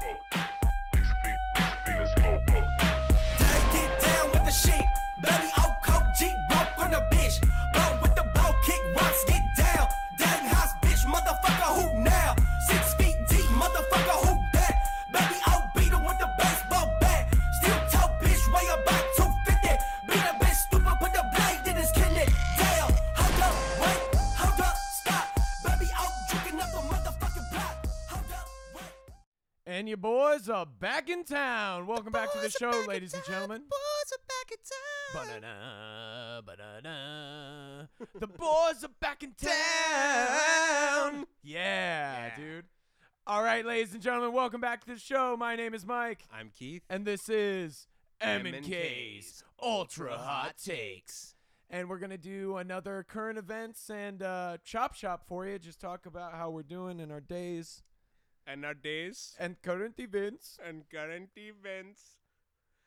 Get in town. Welcome back to the show, ladies and gentlemen. The boys are back in town. Ba-da-da, ba-da-da. The boys are back in town. Yeah, dude. All right, ladies and gentlemen, welcome back to the show. My name is Mike, I'm Keith. and this is M and M&K's K's Ultra Hot Takes. And we're gonna do another current events and uh, chop shop for you. Just talk about how we're doing in our days And our days and current events. and current events.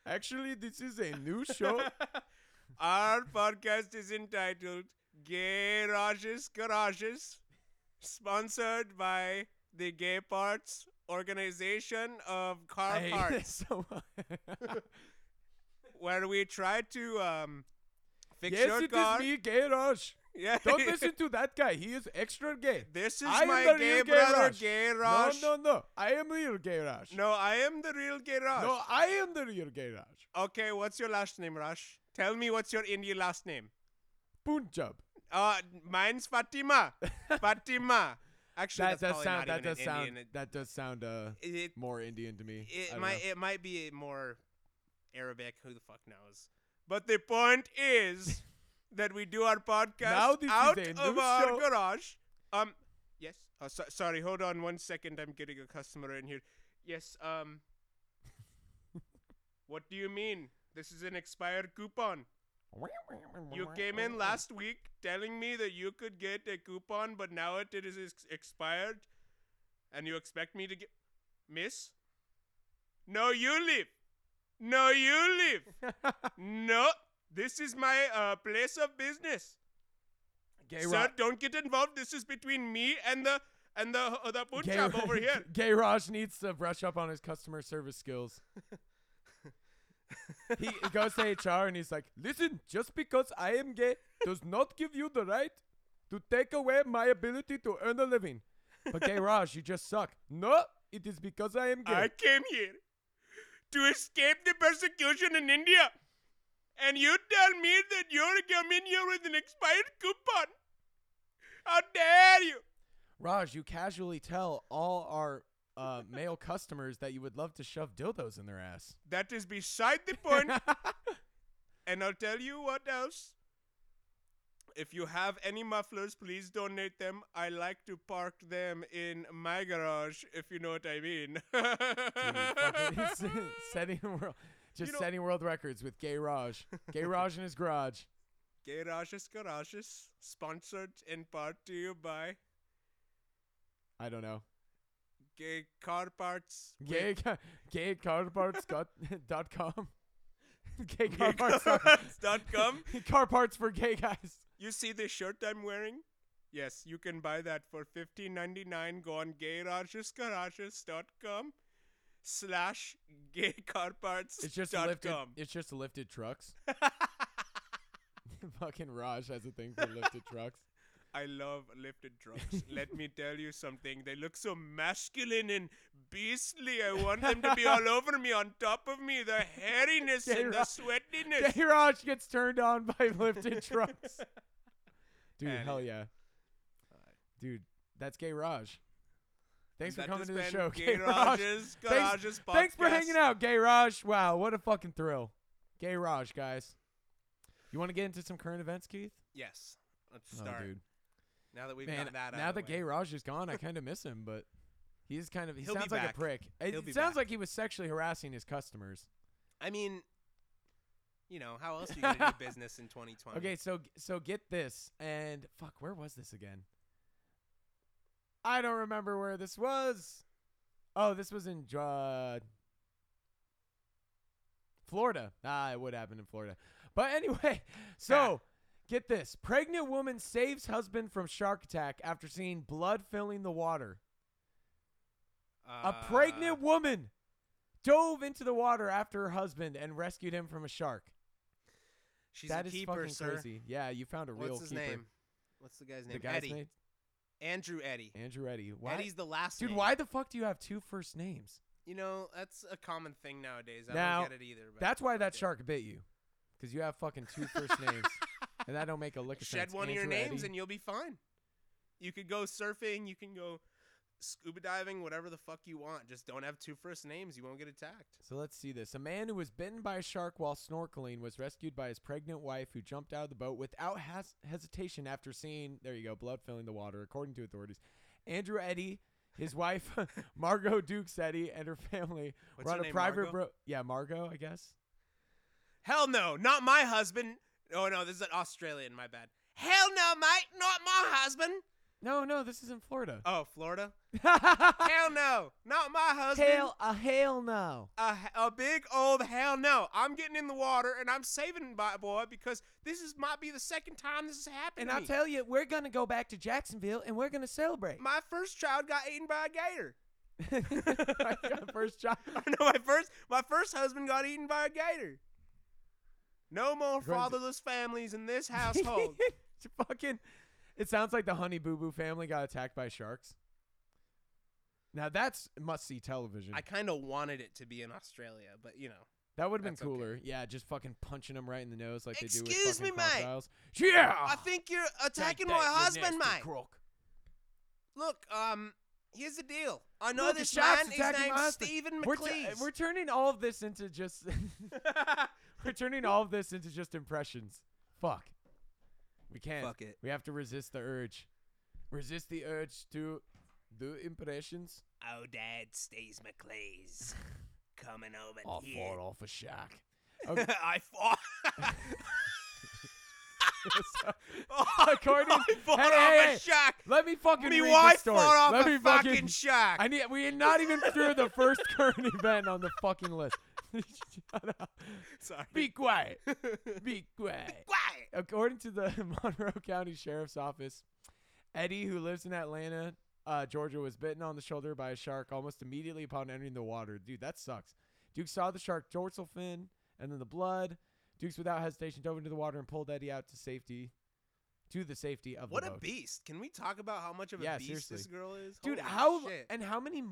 Actually, this is a new show. Our podcast is entitled Gay Rages Garages, sponsored by the Gay Parts Organization of Car I Parts, so where we try to um, fix yes, your it is car. me, Gay Rush. Yeah. Don't listen to that guy. He is extra gay. This is I am my the gay real Gay brother, Rush. Gay No, Raj. no, no. I am real Gay Rush. No, I am the real Gay Raj. No, I am the real Gay Rush. Okay, what's your last name, Rush? Tell me what's your Indian last name. Punjab. Uh, mine's Fatima. Fatima. Actually, That that's does sound. not That does sound. Indian. That does sound uh It, it, more Indian to me. It might know. it might be more Arabic. Who the fuck knows? But the point is that we do our podcast out of our show. garage. Um, yes. Uh, so, sorry, hold on one second. I'm getting a customer in here. Yes. Um. what do you mean? This is an expired coupon. You came in last week telling me that you could get a coupon, but now it is ex- expired, and you expect me to get. Miss? No, you leave. No, you leave. no, this is my uh, place of business. Gay Sir, Raj. don't get involved. This is between me and the and the uh, the boot Gay, shop over here. Gay Raj needs to brush up on his customer service skills. he goes to HR and he's like, "Listen, just because I am gay does not give you the right to take away my ability to earn a living." But Gay Raj, you just suck. No, it is because I am gay. I came here to escape the persecution in India. And you tell me that you're coming here with an expired coupon. How dare you? Raj, you casually tell all our uh, male customers that you would love to shove dildos in their ass. That is beside the point. and I'll tell you what else. If you have any mufflers, please donate them. I like to park them in my garage, if you know what I mean. Dude, setting world, just know- setting world records with Gay Raj. Gay Raj in his garage. Garages Garages, sponsored in part to you by I don't know. Gay Car Parts. Gay ca- gay car parts got, dot com. gay car Gay parts. Car dot- com. car parts for gay guys. You see the shirt I'm wearing? Yes, you can buy that for fifteen ninety nine. Go on gayragesgarages.com slash gay car parts. It's just lifted. com. It's just lifted trucks. Fucking Raj has a thing for lifted trucks. I love lifted trucks. Let me tell you something. They look so masculine and beastly. I want them to be all over me, on top of me. The hairiness Gay and the sweatiness. Gay Raj gets turned on by lifted trucks. Dude, And- hell yeah. Dude, that's Gay Raj. Thanks for coming to the show, Gay Raj. Thanks, thanks for hanging out, Gay Raj. Wow, what a fucking thrill. Gay Raj, guys. You want to get into some current events, Keith? Yes. Let's Oh, start. dude. Now that we've Man, got that out now that. Gay Raj is gone, I kind of miss him, but he's kind of he He'll sounds like a prick. It, He'll it sounds back. like he was sexually harassing his customers. I mean, you know, how else are you going to do business in 2020? Okay, so so get this, and fuck, where was this again? I don't remember where this was. Oh, this was in uh, Florida. Ah, it would happen in Florida. But anyway, so get this: pregnant woman saves husband from shark attack after seeing blood filling the water. A pregnant woman dove into the water after her husband and rescued him from a shark. She's That a is keeper, fucking sir. crazy. Yeah, you found a real What's his keeper. name? What's the guy's name? The guy's Eddy. name? Andrew Eddy. Andrew Eddy. Why? Eddy's the last Dude, name. why the fuck do you have two first names? You know, that's a common thing nowadays. I Now, don't get it either. But That's why that shark bit you. Because you have fucking two first names. And that don't make a lick of Shed sense. one of your Andrew names Eddy. and you'll be fine. You could go surfing. You can go scuba diving. Whatever the fuck you want. Just don't have two first names. You won't get attacked. So let's see this. A man who was bitten by a shark while snorkeling was rescued by his pregnant wife who jumped out of the boat without has- hesitation after seeing, there you go, blood filling the water, according to authorities. Andrew Eddy, his wife, Margot Dukes Eddy, and her family What's were on a name, private Margot? bro- Yeah, Margot, I guess. Hell no, not my husband. Oh no, this is an Australian. My bad. Hell no, mate, not my husband. No, no, this is in Florida. Oh, Florida. hell no, not my husband. Hail, a hell no. a, a big old hell no. I'm getting in the water and I'm saving my boy because this is might be the second time this has happened. And I'll tell you, we're going to go back to Jacksonville and we're going to celebrate. my first child got eaten by a gator. my First job. no, my first my first husband got eaten by a gator. No more fatherless families in this household. Fucking. It sounds like the Honey Boo Boo family got attacked by sharks. Now that's must see television. I kind of wanted it to be in Australia, but you know. that would have been that's okay. cooler. Yeah, just fucking punching them right in the nose like they do with Excuse fucking me, mate. crocodiles. Yeah. I think you're attacking my husband, mate. Look, um, here's the deal. I know Look, the this shark's man. His attacking my name's husband. Stephen We're, tu- McLeese. we're turning all of this into just. we're turning all of this into just impressions. Fuck. We can't. Fuck it. We have to resist the urge. Resist the urge to do impressions. Oh, Dad, Steve McLeese, coming over I'll here. fall off a shark. Okay. I fought. oh, According- I fought Hey, off hey, a shark. Let me fucking Me read wife the story. fought off Let a me fucking shark. I need. We are not even through the first current event on the fucking list. Shut up. Sorry. Be quiet. Be quiet. quiet. According to the Monroe County Sheriff's Office, Eddy, who lives in Atlanta, uh, Georgia, was bitten on the shoulder by a shark almost immediately upon entering the water. Dude, that sucks. Duke saw the shark dorsal fin and then the blood. Dukes, without hesitation, dove into the water and pulled Eddy out to safety, to the safety of What a beast! Can we talk about how much of a Yeah, beast seriously. this girl is, Dude, Holy how shit. and how many,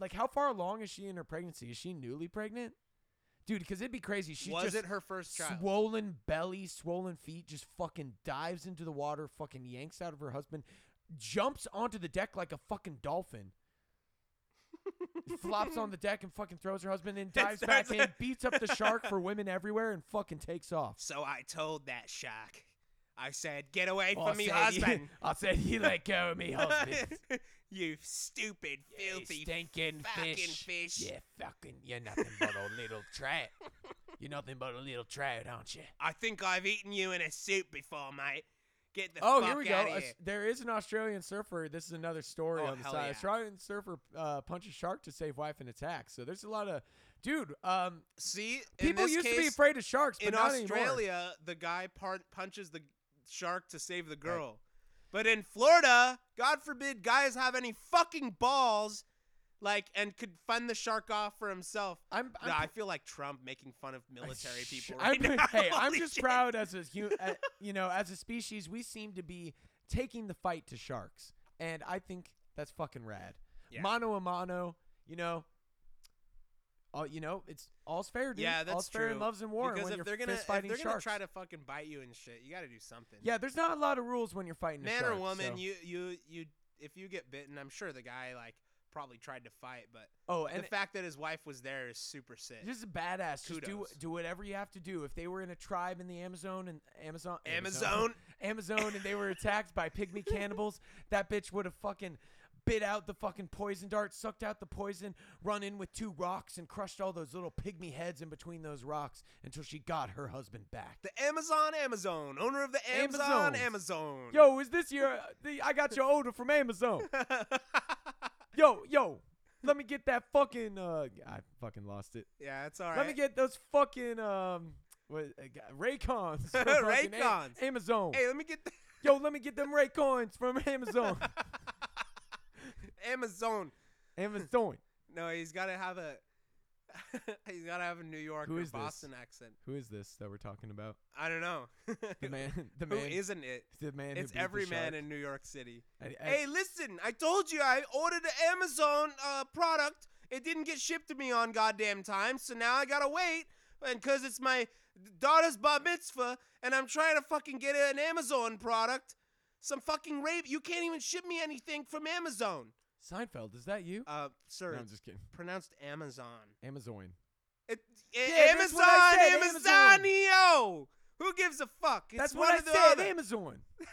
like, how far along is she in her pregnancy? Is she newly pregnant? Dude, because it'd be crazy. She was just it her first child? swollen belly, swollen feet, just fucking dives into the water, fucking yanks out of her husband, jumps onto the deck like a fucking dolphin. flops on the deck and fucking throws her husband in, dives back in, beats up the shark for women everywhere, and fucking takes off. So I told that shark. I said, "Get away I from me, said, husband." I said, you let go of me, husband. you stupid, You filthy, stinking fucking fish. fish. Yeah, fucking, you're nothing but a little trout. You're nothing but a little trout, aren't you? I think I've eaten you in a soup before, mate. Get the Oh, fuck here we go. out of s- here. there is an Australian surfer. This is another story Oh, on the hell side. yeah. Australian surfer uh, punches shark to save wife in attack. So there's a lot of, dude. Um, See, in people this used to be case, afraid of sharks, but in not anymore. Australia, the guy part punches the shark to save the girl. But in Florida, God forbid guys have any fucking balls, like, and could fend the shark off for himself. I'm, I'm I feel like Trump making fun of military Sh- people I'm- now. hey, I'm just shit. proud as a hu- uh, you know, as a species, we seem to be taking the fight to sharks, and I think that's fucking rad. Yeah. Mano a mano, you know. Oh, you know, it's all's fair, dude. Yeah, that's all's fair in loves and war. Because when if you're they're gonna if they're gonna sharks, try to fucking bite you and shit, you got to do something. yeah, there's not a lot of rules when you're fighting a man shark. or woman, so- you you you if you get bitten, I'm sure the guy like probably tried to fight, but Oh, and the fact that his wife was there is super sick. Just a badass. Just do Kudos. do whatever you have to do. If they were in a tribe in the Amazon and Amazon Amazon. Amazon and they were attacked by pygmy cannibals, that bitch would have fucking bit out the fucking poison dart, sucked out the poison, run in with two rocks and crushed all those little pygmy heads in between those rocks until she got her husband back. The Amazon Amazon, owner of the Amazon Amazons. Amazon. Yo, is this your the I got your order from Amazon. Yo, yo. Let me get that fucking uh I fucking lost it. yeah, it's all right. Let me get those fucking um what uh, g- Raycons. A- Raycons. Amazon. Hey, let me get the Yo, let me get them Raycons from Amazon. Amazon. Amazon. No, he's got to have a. he's got to have a New York Who or is this? Boston accent. Who is this that we're talking about? I don't know. The man. The Who man. isn't it? the man. who It's beat the every man shark. in New York City. I- I- Hey, listen! I told you I ordered an Amazon uh, product. It didn't get shipped to me on goddamn time, so now I gotta wait. And cause it's my daughter's bar mitzvah, and I'm trying to fucking get an Amazon product. Some fucking rape. You can't even ship me anything from Amazon. Seinfeld. Is that you? Uh, sir, no, I'm just kidding. pronounced Amazon. Amazon. It, Yeah, that's what I Amazon, said, Amazon. Amazonio. Who gives a fuck? It's That's one what I the said. other. Amazon.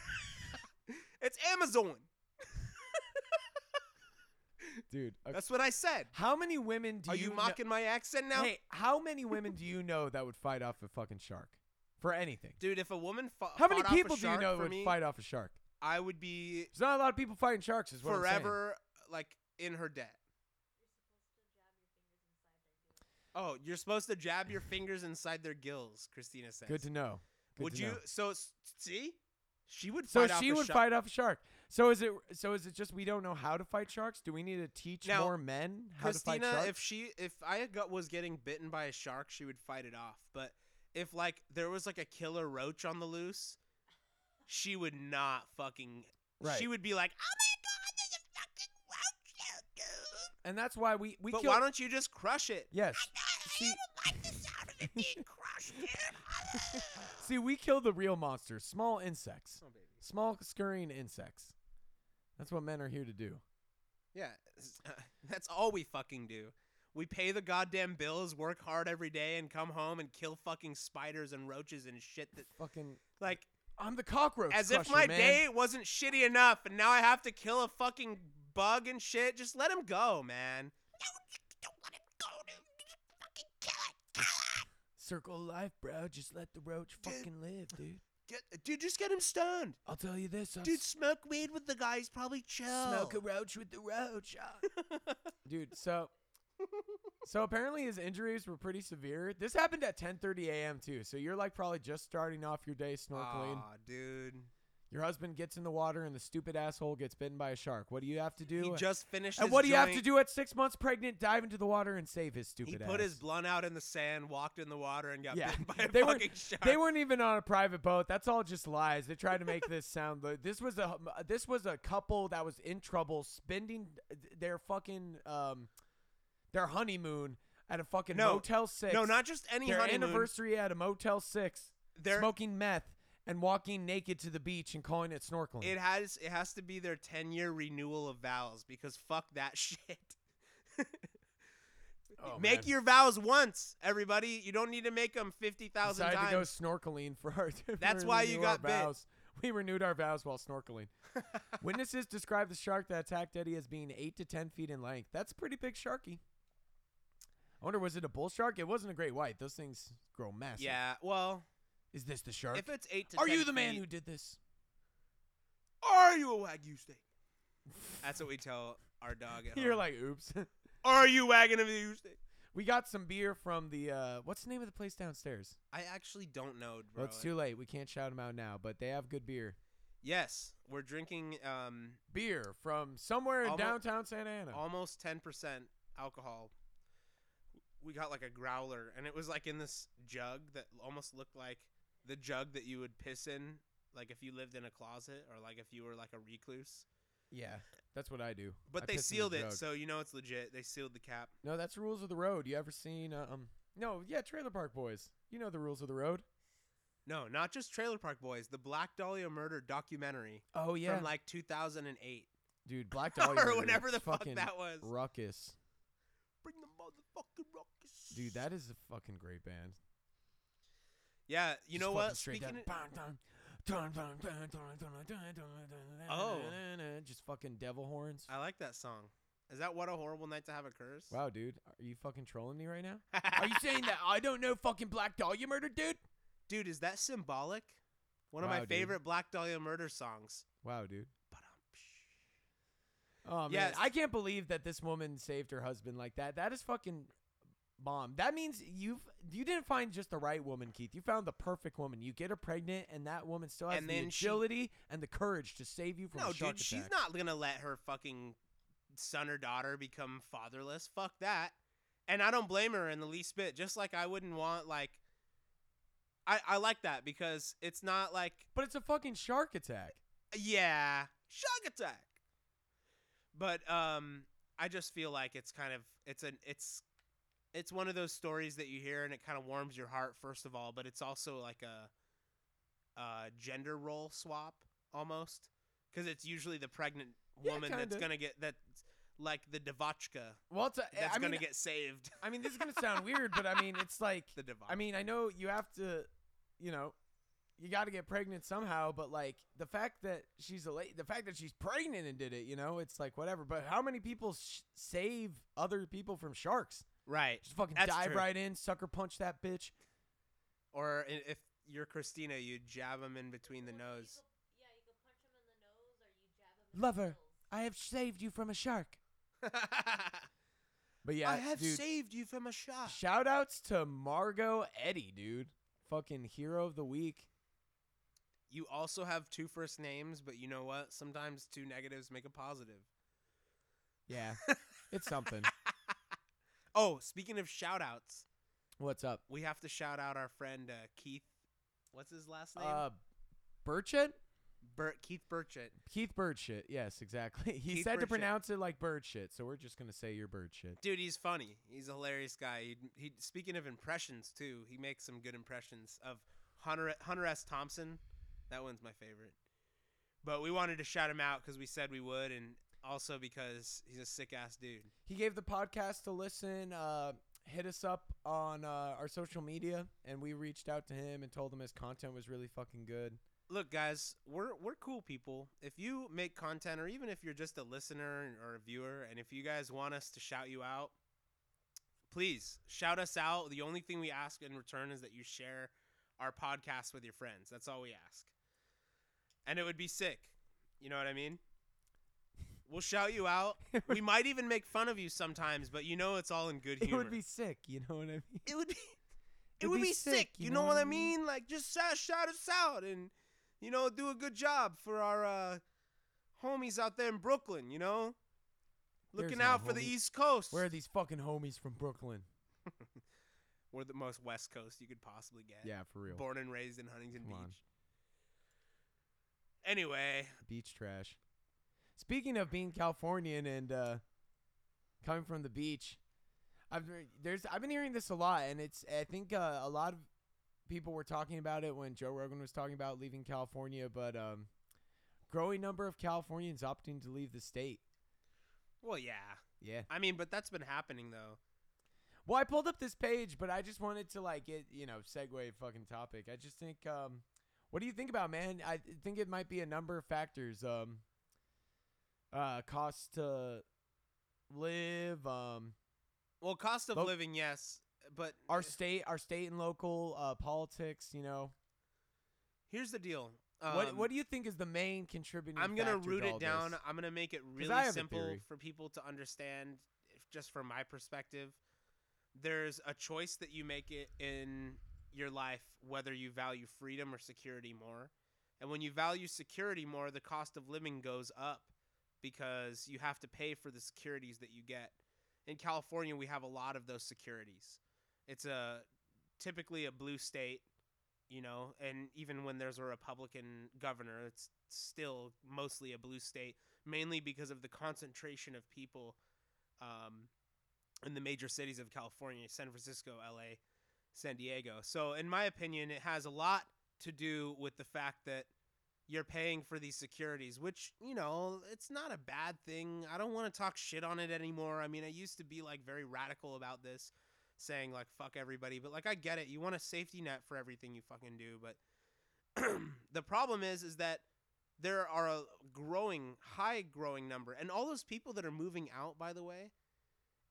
It's Amazon. Dude. okay. That's what I said. How many women do you Are you you mocking my accent now? Hey, how many women do you know that would fight off a fucking shark for anything? Dude, if a woman fought How many fought off a people do you shark know for would me, fight off a shark? I would be There's not a lot of people fighting sharks. Is what I'm saying. forever like in her debt. Oh, you're supposed to jab your fingers inside their gills, Christina says. Good to know. Good would to you? know. So see, she would So fight off she a would shark. fight off a shark. So is it? So is it just we don't know how to fight sharks? Do we need to teach Now, more men how to fight Christina, sharks? if she if I got was getting bitten by a shark, she would fight it off. But if like there was like a killer roach on the loose, she would not fucking. Right. She would be like, "Oh my and that's why we we but why don't you just crush it? yes. I See- don't like the sound of it being crushed, dude. See, we kill the real monsters, small insects, Oh, small scurrying insects. That's what men are here to do. Yeah, s- uh, that's all we fucking do. We pay the goddamn bills, work hard every day, and come home and kill fucking spiders and roaches and shit. That Fucking, like I'm the cockroach. as if my man. day wasn't shitty enough, and now I have to kill a fucking bug and shit. Just let him go, man. No, don't let him go, dude. Just fucking kill it, kill it. Circle of life, bro. Just let the roach Dude. fucking live, dude. Get, dude, just get him stoned. I'll tell you this, I've Dude, smoke weed with the guys. Probably chill. smoke a roach with the roach, ah. dude. So, so apparently his injuries were pretty severe. This happened at 10:30 a.m. too. So you're like probably just starting off your day snorkeling. Aw, dude. Your husband gets in the water and the stupid asshole gets bitten by a shark. What do you have to do? He just finished. and what do you have to do at six months pregnant? Dive into the water and save his stupid He ass. put his blunt out in the sand, walked in the water, and got Yeah, bitten by a they fucking shark. They weren't even on a private boat. That's all just lies. They tried to make this sound. This was a this was a couple that was in trouble, spending their fucking um their honeymoon at a fucking No. Motel Six. no, not just any their honeymoon. anniversary at a Motel Six, They're, smoking meth and walking naked to the beach and calling it snorkeling. It has it has to be their ten year renewal of vows because fuck that shit. Oh, make man. your vows once, everybody. You don't need to make them fifty thousand times. decided to go snorkeling for our. That's why you got our bit. vows. We renewed our vows while snorkeling. Witnesses describe the shark that attacked Eddy as being eight to ten feet in length. That's pretty big sharky. I wonder, was it a bull shark? It wasn't a great white. Those things grow massive. yeah, well, Is this the shark? if it's eight to Are 10 you the man feet- who did this? Are you a wagyu steak? That's what we tell our dog at You're home. like, oops. Are you wagging a wagyu steak? we got some beer from the. uh What's the name of the place downstairs? I actually don't know, bro. Well, it's too late. We can't shout them out now, but they have good beer. yes, we're drinking um Beer from somewhere in Almo- downtown Santa Ana. almost 10% alcohol. We got like a growler, and it was like in this jug that almost looked like the jug that you would piss in, like if you lived in a closet or like if you were like a recluse. yeah, that's what I do. But I they piss in a sealed it, so you know it's legit. They sealed the cap. No, that's rules of the road. You ever seen uh, um? No, yeah, Trailer Park Boys. You know the rules of the road. No, not just Trailer Park Boys, the Black Dahlia murder documentary Oh yeah, from like 2008 dude, Black Dahlia or whenever the fuck that was. ruckus. Bring the motherfucking ruckus. Dude, that is a fucking great band. Yeah, you Just know what? Speaking of- Oh. Just fucking devil horns. I like that song. Is that what a horrible night to have a curse? Wow, dude. Are you fucking trolling me right now? Are you saying that I don't know fucking Black Dahlia murder, dude? Dude, is that symbolic? One of my dude. favorite Black Dahlia murder songs. Wow, dude. Oh man, Yes. I can't believe that this woman saved her husband like that. That is fucking bomb. That means you've you didn't find just the right woman, Keith. You found the perfect woman. You get her pregnant, and that woman still has And the then she- agility and the courage to save you from No, a shark dude, she's attack. not gonna let her fucking son or daughter become fatherless. Fuck that. And I don't blame her in the least bit. Just like I wouldn't want like I I like that because it's not like But it's a fucking shark attack. yeah, shark attack. But um I just feel like it's kind of it's an it's it's one of those stories that you hear and it kind of warms your heart first of all, but it's also like a uh gender role swap almost cuz it's usually the pregnant Yeah, woman that's going to get that's like the devotchka Well, it's a, that's I going mean, to get saved. I mean, this is gonna sound weird, but I mean, it's like the devotchka. I mean, I know you have to, you know, you got to get pregnant somehow, but like the fact that she's a late, the fact that she's pregnant and did it, you know, it's like whatever. But how many people sh- save other people from sharks? Right. Just fucking That's dive true. right in, sucker punch that bitch. Or i- if you're Christina, you jab him in between the nose. yeah, you could punch him in the nose or you jab him in the Lover, gills. I have saved you from a shark. But yeah, I have dude, saved you from a shot. shout outs to Margot Eddy, dude. Fucking hero of the week. You also have two first names, but you know what? Sometimes two negatives make a positive. Yeah, it's something. Oh, speaking of shout outs, What's up? we have to shout out our friend uh, Keith. What's his last name? Uh, Burchett? Bert Keith Burchett. Keith Birdshit. Yes, exactly. He Keith said to pronounce it like bird shit, so we're just gonna say you're bird shit. Dude, he's funny. He's a hilarious guy. He, he speaking of impressions too, he makes some good impressions of Hunter Hunter S. Thompson. That one's my favorite. But we wanted to shout him out because we said we would, and also because he's a sick ass dude. He gave the podcast to listen. Uh, hit us up on uh, our social media, and we reached out to him and told him his content was really fucking good. Look, guys, we're we're cool people. If you make content, or even if you're just a listener or a viewer, and if you guys want us to shout you out, please shout us out. The only thing we ask in return is that you share our podcast with your friends. That's all we ask. And it would be sick. You know what I mean? We'll shout you out. we might even make fun of you sometimes, but you know it's all in good humor. It would be sick, you know what I mean? it would be it It'd would be be sick, sick, you know, what I mean? Like just shout, shout us out and you know do a good job for our uh homies out there in Brooklyn, you know? Looking There's out for the East Coast. Where are these fucking homies from Brooklyn? We're the most West Coast you could possibly get. Yeah, for real. Born and raised in Huntington Come Beach. on. Anyway, Beach trash. Speaking of being Californian and uh, coming from the beach, I've there's I've been hearing this a lot, and it's I think uh, a lot of people were talking about it when Joe Rogan was talking about leaving California, but um, growing number of Californians opting to leave the state. well yeah. Yeah. I mean, but that's been happening though. Well, I pulled up this page, but I just wanted to like get you know segue fucking topic. I just think um, what do you think about man? I think it might be a number of factors. Um, uh, cost to live, um, Well, cost of Lo- living, yes, but our state, our state and local uh, politics. You know, here's the deal. what Um, what do you think is the main contributing? I'm gonna factor to root it down. this? I'm gonna make it really I have a simple for people to understand. If just from my perspective, there's a choice that you make it in your life whether you value freedom or security more. And when you value security more, the cost of living goes up because you have to pay for the securities that you get. In California, we have a lot of those securities. It's a typically a blue state, you know, and even when there's a Republican governor, it's still mostly a blue state, mainly because of the concentration of people um, in the major cities of California San Francisco, LA, San Diego. So, in my opinion, it has a lot to do with the fact that you're paying for these securities, which, you know, it's not a bad thing. I don't want to talk shit on it anymore. I mean, I used to be like very radical about this, saying like fuck everybody, but like I get it. You want a safety net for everything you fucking do, but the problem is is that there are a growing, high growing number, and all those people that are moving out, by the way,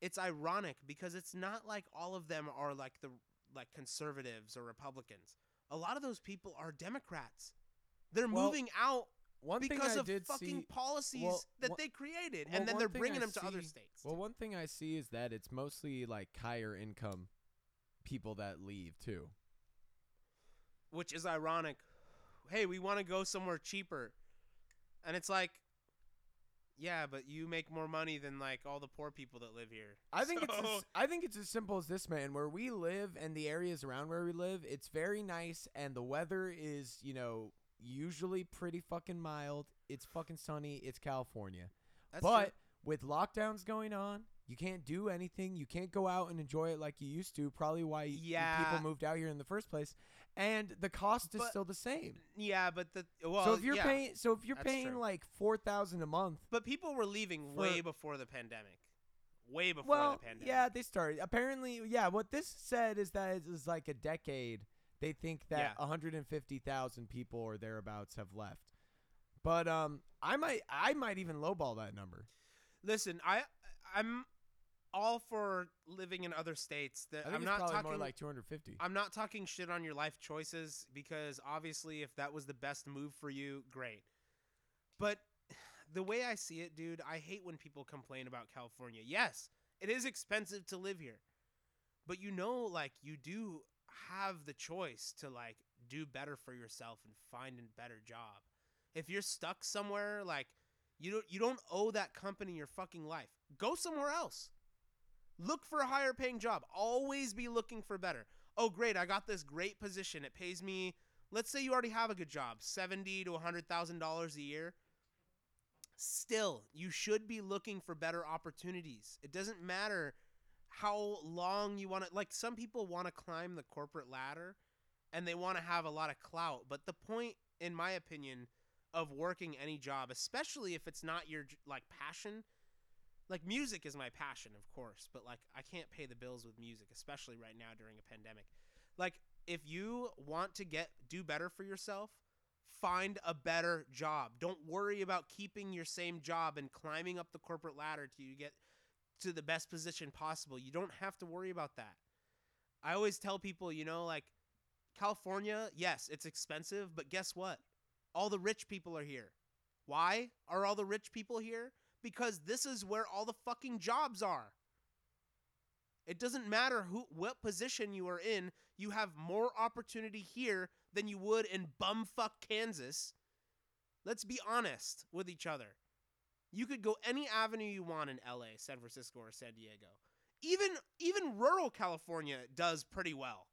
it's ironic because it's not like all of them are like the like conservatives or Republicans. A lot of those people are Democrats. They're Well, moving out One thing because I of did fucking see. policies well, that one- they created, well, and then they're bringing I them to other states. Well, one thing I see is that it's mostly like higher income people that leave too. which is ironic. Hey, we want to go somewhere cheaper. And it's like Yeah, but you make more money than like all the poor people that live here. I think it's as, I think it's as simple as this, man. Where we live and the areas around where we live, it's very nice, and the weather is, you know, usually pretty fucking mild. It's fucking sunny. It's California, That's but true. with lockdowns going on, you can't do anything. You can't go out and enjoy it like you used to. Probably why Yeah. people moved out here in the first place, and the cost is But- still the same. yeah, but the well, so if you're yeah. paying, so if you're paying true. like four thousand a month, but people were leaving For- way before the pandemic. Way before well, the pandemic. yeah, they started. Apparently, yeah. What this said is that it was like a decade. They think that Yeah. 150,000 people or thereabouts have left. But um, I might, I might even lowball that number. Listen, I I'm all for living in other states. That I think I'm it's not probably talking more like 250. I'm not talking shit on your life choices because obviously if that was the best move for you, great. But the way I see it, dude, I hate when people complain about California. Yes, it is expensive to live here. But you know like you do have the choice to like do better for yourself and find a better job. If you're stuck somewhere like you don't you don't owe that company your fucking life. Go somewhere else. Look for a higher paying job. Always be looking for better. Oh, great! I got this great position. It pays me. Let's say you already have a good job, seventy to hundred thousand dollars a year. Still, you should be looking for better opportunities. It doesn't matter how long you want to. Like some people want to climb the corporate ladder, and they want to have a lot of clout. But the point, in my opinion, of working any job, especially if it's not your like passion, like music is my passion, of course, but like I can't pay the bills with music, especially right now during a pandemic. Like if you want to get do better for yourself, find a better job. Don't worry about keeping your same job and climbing up the corporate ladder till you get to the best position possible. You don't have to worry about that. I always tell people, you know, like California, yes, it's expensive, but guess what? All the rich people are here. Why are all the rich people here? Because this is where all the fucking jobs are. It doesn't matter who what position you are in, you have more opportunity here than you would in bumfuck Kansas. Let's be honest with each other. You could go any avenue you want in LA, San Francisco, or San Diego. Even even rural California does pretty well.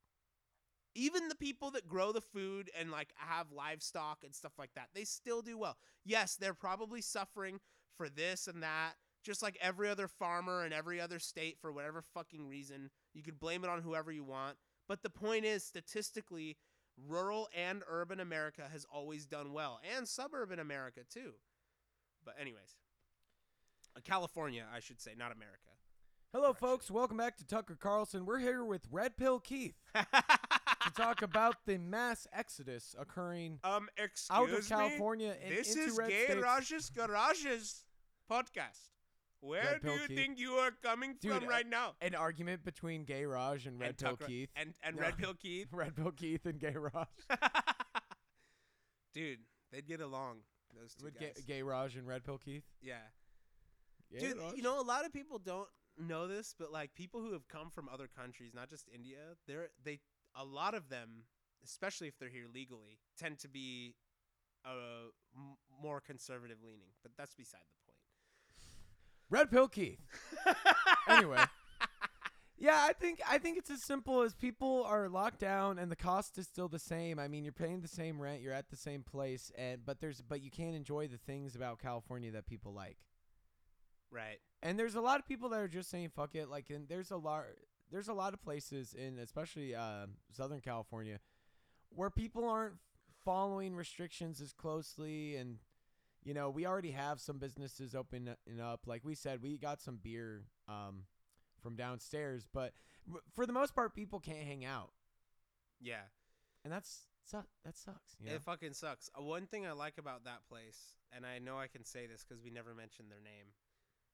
Even the people that grow the food and like have livestock and stuff like that, they still do well. Yes, they're probably suffering for this and that, just like every other farmer in every other state for whatever fucking reason. You could blame it on whoever you want. But the point is, statistically, rural and urban America has always done well, and suburban America too. But, anyways, California, I should say, not America. Hello, Correction. folks. Welcome back to Tucker Carlson. We're here with Red Pill Keith to talk about the mass exodus occurring um, out of me? California and This into is red Gay states. Raj's Garages podcast. Where Red do Pill you Keith. think you are coming Dude, from uh, right now? An argument between Gay Raj and Red and Pill Tucker- Keith. and and No. Red Pill Keith. Red Pill Keith and Gay Raj. Dude, they'd get along. Those two With guys. Gay, Gay Raj and Red Pill Keith. yeah. Dude, you know, a lot of people don't know this, but like people who have come from other countries, not just India, they're they a lot of them, especially if they're here legally, tend to be uh m- more conservative leaning. But that's beside the point. Red Pill Keith. Anyway. Yeah, I think I think it's as simple as people are locked down and the cost is still the same. I mean, you're paying the same rent, you're at the same place, and but there's but you can't enjoy the things about California that people like. Right. And there's a lot of people that are just saying fuck it. Like, and there's a lot there's a lot of places in especially uh, Southern California where people aren't following restrictions as closely and you know we already have some businesses opening up like we said we got some beer um, from downstairs but for the most part people can't hang out Yeah. and that's su- that sucks you know? It fucking sucks. Uh, one thing I like about that place, and I know I can say this because we never mentioned their name,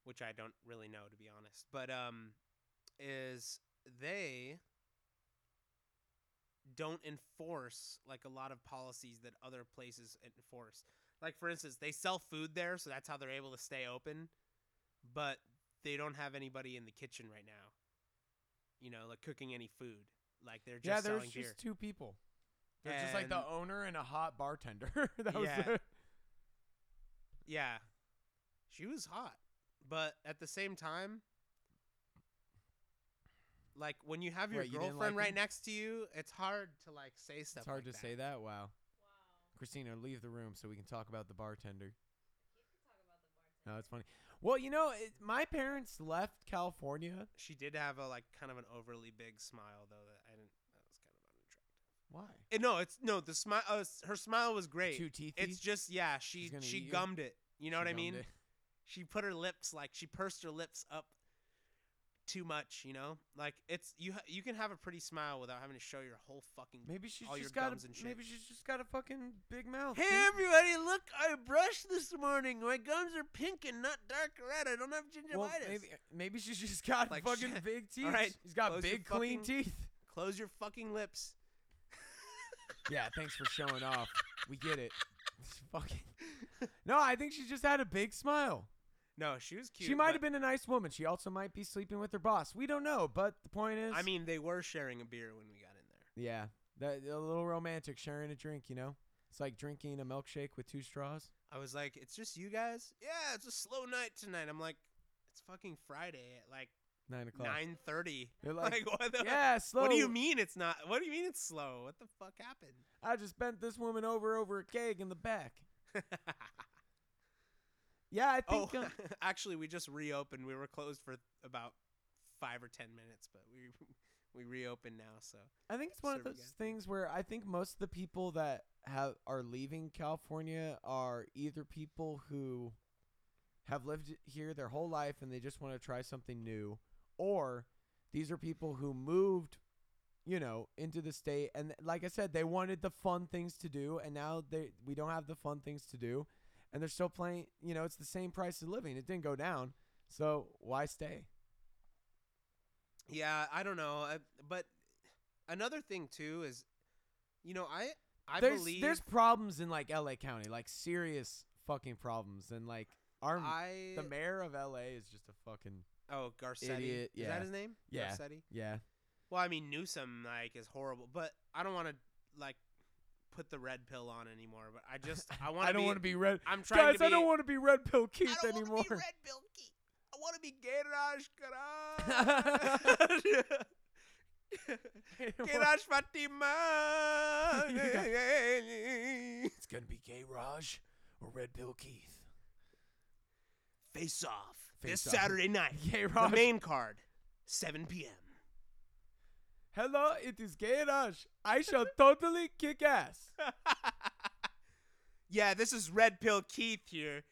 which I don't really know to be honest, but um, is they don't enforce like a lot of policies that other places enforce. Like for instance, they sell food there, so that's how they're able to stay open, but they don't have anybody in the kitchen right now. You know, like cooking any food. Like they're just yeah there's selling just beer. two people there's just like the owner and a hot bartender that was Yeah. Yeah. She was hot, but at the same time, like when you have your What, you didn't girlfriend like right him? next to you, it's hard to like say stuff. It's hard like to say that. Wow. Wow. Christina, leave the room so we can talk about the bartender. You can talk about the bartender. No, it's funny. Well, you know, it, my parents left California. She did have a like kind of an overly big smile though that I didn't. That was kind of unattractive. Why? Eh, no, it's no the smile. Uh, her smile was great. Too teethy. It's just yeah, she she eat you? gummed it. You know She what I mean? it. She put her lips like she pursed her lips up too much. You know, like it's you. Ha- you can have a pretty smile without having to show your whole fucking. Maybe she's all your just got gums a, and shit. maybe she's just got a fucking big mouth. Hey dude. everybody, look! I brushed this morning. My gums are pink and not dark red. I don't have gingivitis. Well, maybe maybe she's just got Like, fucking shit. big teeth. right, She's got close big clean fucking- teeth. Close your fucking lips. Yeah, thanks for showing off. We get it. It's fucking. No, I think she just had a big smile. No, she was cute. she might have been a nice woman. She also might be sleeping with her boss. We don't know, but the point is, I mean, they were sharing a beer when we got in there. yeah, that a little romantic, sharing a drink. You know, it's like drinking a milkshake with two straws. I was like, "It's just you guys." Yeah, it's a slow night tonight. I'm like, "It's fucking Friday at like Nine o'clock. nine thirty. They're Like, what the? yeah, slow. What do you mean it's not? What do you mean it's slow? What the fuck happened? I just bent this woman over over a keg in the back. Yeah, I oh, think. um, actually, we just reopened. We were closed for about five or ten minutes, but we we reopened now. So I think it's one of those again. things where I think most of the people that have are leaving California are either people who have lived here their whole life and they just want to try something new, or these are people who moved, you know, into the state and like I said, they wanted the fun things to do and now they we don't have the fun things to do and they're still playing, you know, it's the same price of living. It didn't go down. So, why stay? yeah, I don't know. But another thing too is, you know, I I there's believe there's problems in like LA County, like serious fucking problems, and like our I the mayor of LA is just a fucking oh Garcetti Idiot, is that his name? Yeah. Garcetti. yeah. Well, I mean Newsom like is horrible, but I don't want to like put the red pill on anymore, But I just I want I don't want want to be red. I'm trying Guys, to be. I don't want to be red pill Keith I Keith don't anymore. wanna be red pill Keith. I want to be Garage Garage. Garage Fatima. It's gonna be gay Raj or red pill Keith. Face off Face this Off. Saturday night. Gay The main card, 7 p.m. Hello, it is gay Raj. I shall totally kick ass. yeah, this is Red Pill Keith here.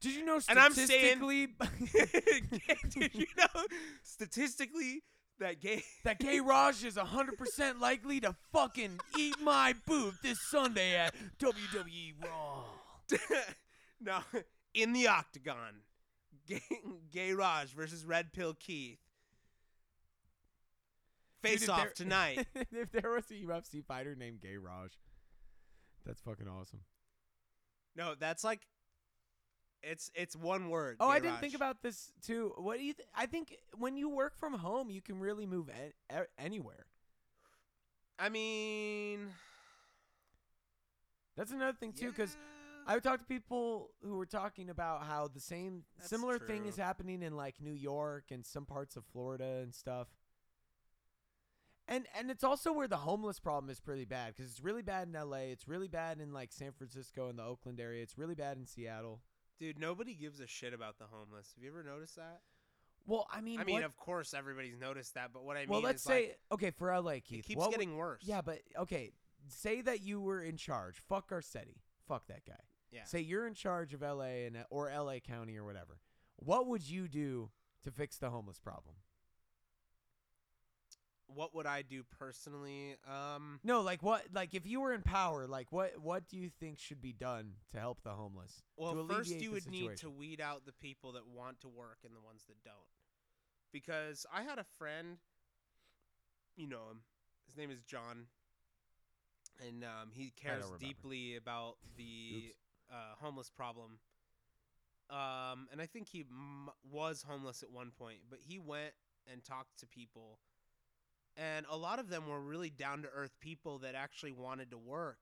Did you know statistically? And I'm saying- Did you know statistically that gay that gay Raj is 100% likely to fucking eat my boob this Sunday at WWE Raw? no in the octagon, gay, gay Raj versus Red Pill Keith. Face off tonight. if there was a UFC fighter named Gay Raj, that's fucking awesome. no, that's like it's it's one word. Oh, I didn't think about this too. What do you? Th- I think when you work from home, you can really move anywhere. I mean, That's another thing too, because yeah. I would talk to people who were talking about how the same That's similar thing is happening in like New York and some parts of Florida and stuff. And and it's also where the homeless problem is pretty bad because it's really bad in L.A. It's really bad in like San Francisco and the Oakland area. It's really bad in Seattle. dude, nobody gives a shit about the homeless. Have you ever noticed that? Well, I mean, I mean, what- of course, everybody's noticed that, but what I mean, well, let's say like, okay for L.A. it Keith, keeps what would- getting worse. Yeah, but okay. Say that you were in charge. Fuck Garcetti. Fuck that guy. Yeah. Say you're in charge of LA and or LA County or whatever. What would you do to fix the homeless problem? What would I do personally? Um, No, like what? Like if you were in power, like what? What do you think should be done to help the homeless? well, first you would need to weed out the people that want to work and the ones that don't. Because I had a friend, you know him. His name is John, and um, he cares deeply about the uh, homeless problem. Um, and I think he m- was homeless at one point, but he went and talked to people, and a lot of them were really down to earth people that actually wanted to work.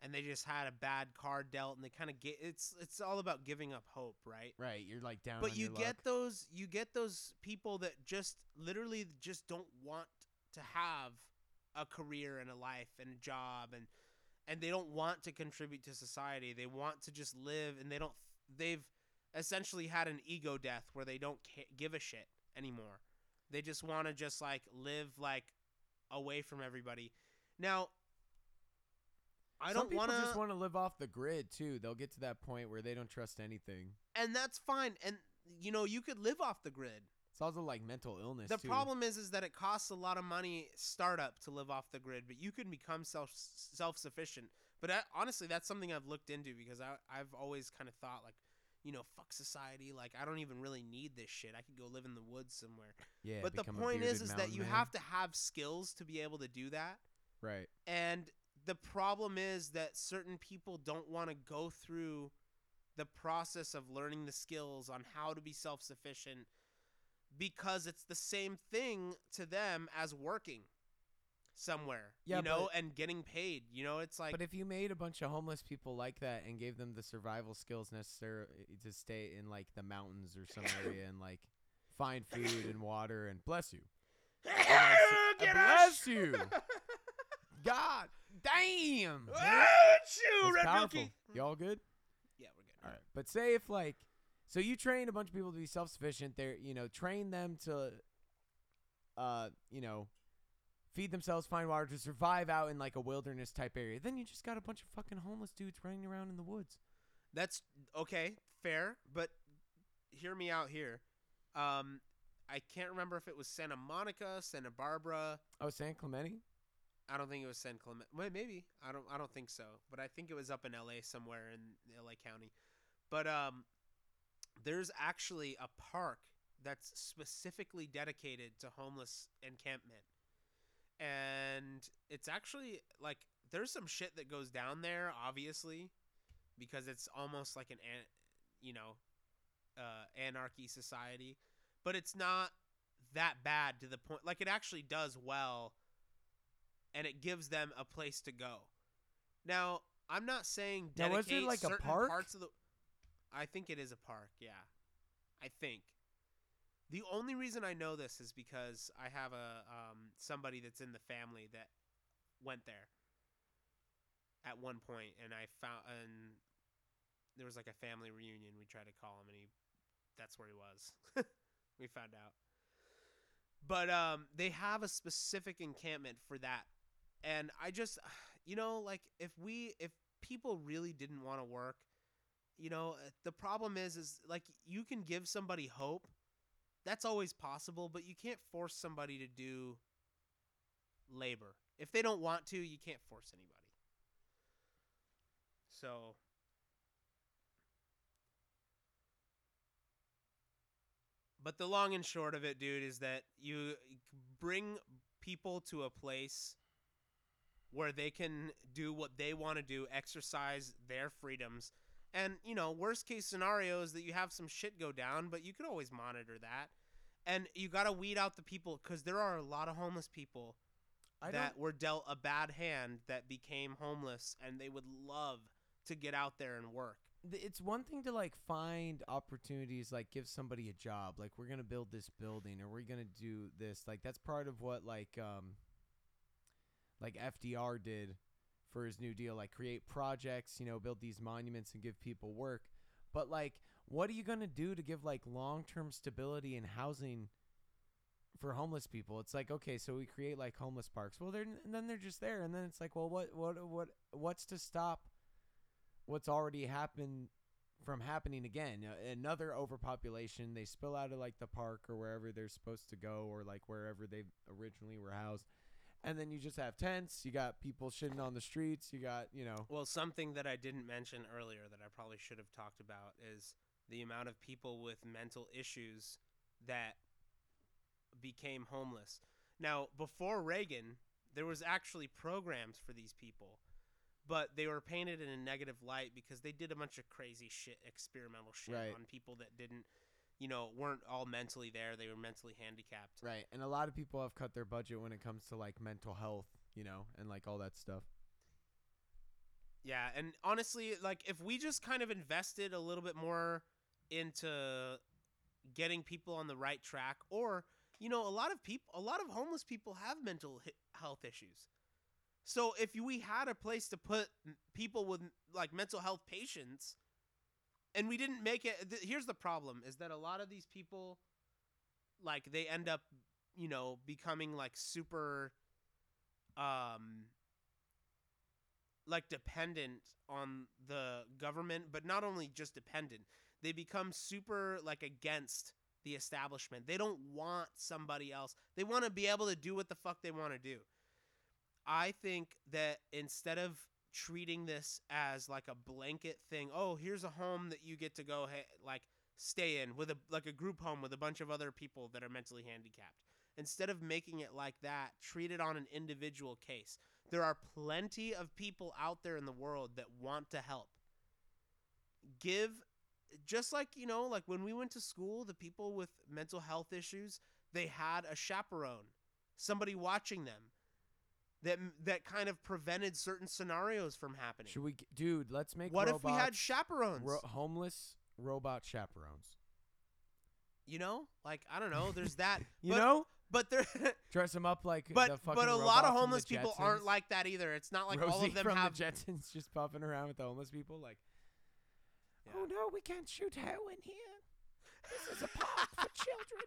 and they just had a bad card dealt and they kind of get it's it's all about giving up hope, right? Right, you're like down. but you get luck. those you get those people that just literally just don't want to have a career and a life and a job and and they don't want to contribute to society they want to just live and they don't they've essentially had an ego death where they don't ca- give a shit anymore they just want to just like live like away from everybody now i Some don't want to just want to live off the grid too. They'll get to that point where they don't trust anything. and that's fine and you know you could live off the grid It's also like mental illness. The too. problem is, is that it costs a lot of money startup to live off the grid, but you can become self self sufficient. But I, honestly, that's something I've looked into because I I've always kind of thought like, you know, fuck society. Like I don't even really need this shit. I could go live in the woods somewhere. Yeah, but the point is, is that you man. have to have skills to be able to do that. right. And the problem is that certain people don't want to go through the process of learning the skills on how to be self sufficient because it's the same thing to them as working somewhere, Yeah, you know, but- and getting paid. You know, it's like, but if you made a bunch of homeless people like that and gave them the survival skills necessary to stay in like the mountains or some area and like find food and water and bless you, Get bless you, God damn, Achoo, Red powerful. Y'all good? Yeah, we're good. All right. But say if like so you train a bunch of people to be self sufficient, they're you know, train them to uh, you know, feed themselves, find water to survive out in like a wilderness type area. Then you just got a bunch of fucking homeless dudes running around in the woods. That's okay, fair, but hear me out here. Um, I can't remember if it was Santa Monica, Santa Barbara. Oh, San Clemente? I don't think it was San Clemente. Well, maybe I don't. I don't think so. But I think it was up in L.A. somewhere in L.A. County. But um, there's actually a park that's specifically dedicated to homeless encampment, and it's actually like there's some shit that goes down there, obviously, because it's almost like an, an you know, uh, anarchy society, but it's not that bad to the point. Like it actually does well and it gives them a place to go. Now, I'm not saying Now, dedicate was it like a park? parts of the. I think it is a park. Yeah, I think. The only reason I know this is because I have a um, somebody that's in the family that went there at one point, and I found and there was like a family reunion. We tried to call him, and he that's where he was. we found out. But um, they have a specific encampment for that, and I just, you know, like if we if people really didn't want to work, you know, the problem is is like you can give somebody hope. That's always possible, but you can't force somebody to do labor. If they don't want to, you can't force anybody. So But the long and short of it, dude, is that you bring people to a place where they can do what they want to do, exercise their freedoms. And, you know, worst case scenario is that you have some shit go down, but you could always monitor that. And you got to weed out the people because there are a lot of homeless people I that don't were dealt a bad hand that became homeless and they would love to get out there and work. it's one thing to like find opportunities like give somebody a job like we're gonna build this building or we're gonna do this like that's part of what like um like fdr did for his new deal like create projects you know build these monuments and give people work but like what are you gonna do to give like long-term stability and housing for homeless people it's like okay so we create like homeless parks well they're and then they're just there and then it's like well what what what what's to stop what's already happened from happening again. Another overpopulation. They spill out of like the park or wherever they're supposed to go, or like wherever they originally were housed. And then you just have tents. You got people shitting on the streets. You got you know. Well, something that I didn't mention earlier that I probably should have talked about is the amount of people with mental issues that became homeless. Now, before Reagan, there was actually programs for these people, but they were painted in a negative light because they did a bunch of crazy shit, experimental shit Right. on people that didn't, you know, weren't all mentally there. They were mentally handicapped. Right. And a lot of people have cut their budget when it comes to like mental health, you know, and like all that stuff. Yeah, and honestly, like if we just kind of invested a little bit more into getting people on the right track, or you know, a lot of people, a lot of homeless people have mental health issues. So if we had a place to put people with like mental health patients, and we didn't make it, th- here's the problem: is that a lot of these people, like, they end up, you know, becoming like super, um, like dependent on the government, but not only just dependent, they become super like against the establishment. They don't want somebody else. They want to be able to do what the fuck they want to do. I think that instead of treating this as like a blanket thing, oh, here's a home that you get to go ha- like stay in with a like a group home with a bunch of other people that are mentally handicapped. Instead of making it like that, treat it on an individual case. There are plenty of people out there in the world that want to help. Give just like, you know, like when we went to school, the people with mental health issues, they had a chaperone, somebody watching them that that kind of prevented certain scenarios from happening. Should we, dude? Let's make. what if we had chaperones? ro- homeless robot chaperones? you know, like I don't know. There's that. You but, know, but there, dress them up like. but the fucking but a lot of homeless people aren't like that either. It's not like Rosie all of them from have. the Jetsons just puffing around with the homeless people, like. Yeah. Oh no, we can't shoot heroin here. This is a park for children.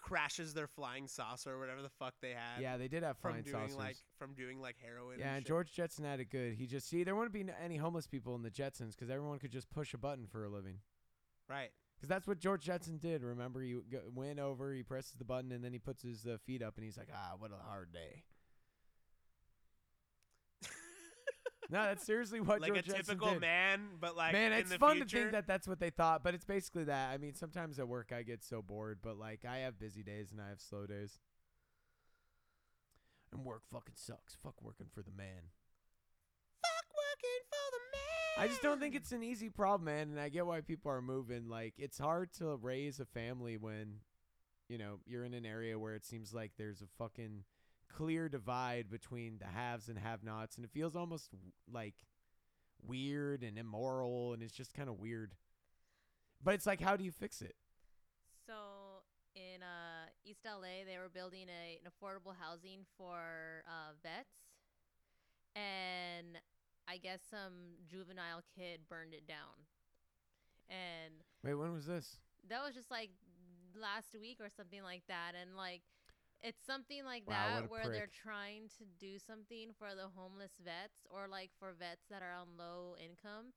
crashes their flying saucer or whatever the fuck they had. Yeah, they did have from flying doing saucers. like from doing like heroin. yeah, and and shit. George Jetson had it good. He just see there wouldn't be any homeless people in the Jetsons because everyone could just push a button for a living. right. Because that's what George Jetson did. Remember, he went over, he presses the button, and then he puts his uh, feet up, and he's like, "Ah, what a hard day." No, that's seriously what like George a Jetson typical did. man, but like Man, in it's the fun future, to think that that's what they thought, but it's basically that. I mean, sometimes at work I get so bored, but like I have busy days and I have slow days. And work fucking sucks. Fuck working for the man. fuck working for the man. I just don't think it's an easy problem, man, and I get why people are moving. Like it's hard to raise a family when you know, you're in an area where it seems like there's a fucking clear divide between the haves and have-nots and it feels almost like weird and immoral and it's just kind of weird. But it's like how do you fix it? So in uh, East LA, they were building a, an affordable housing for uh, vets, and I guess some juvenile kid burned it down. And Wait, when was this? that was just like last week or something like that. And like, it's something like Wow, that what a where they're trying to do something for the homeless vets or like for vets that are on low income.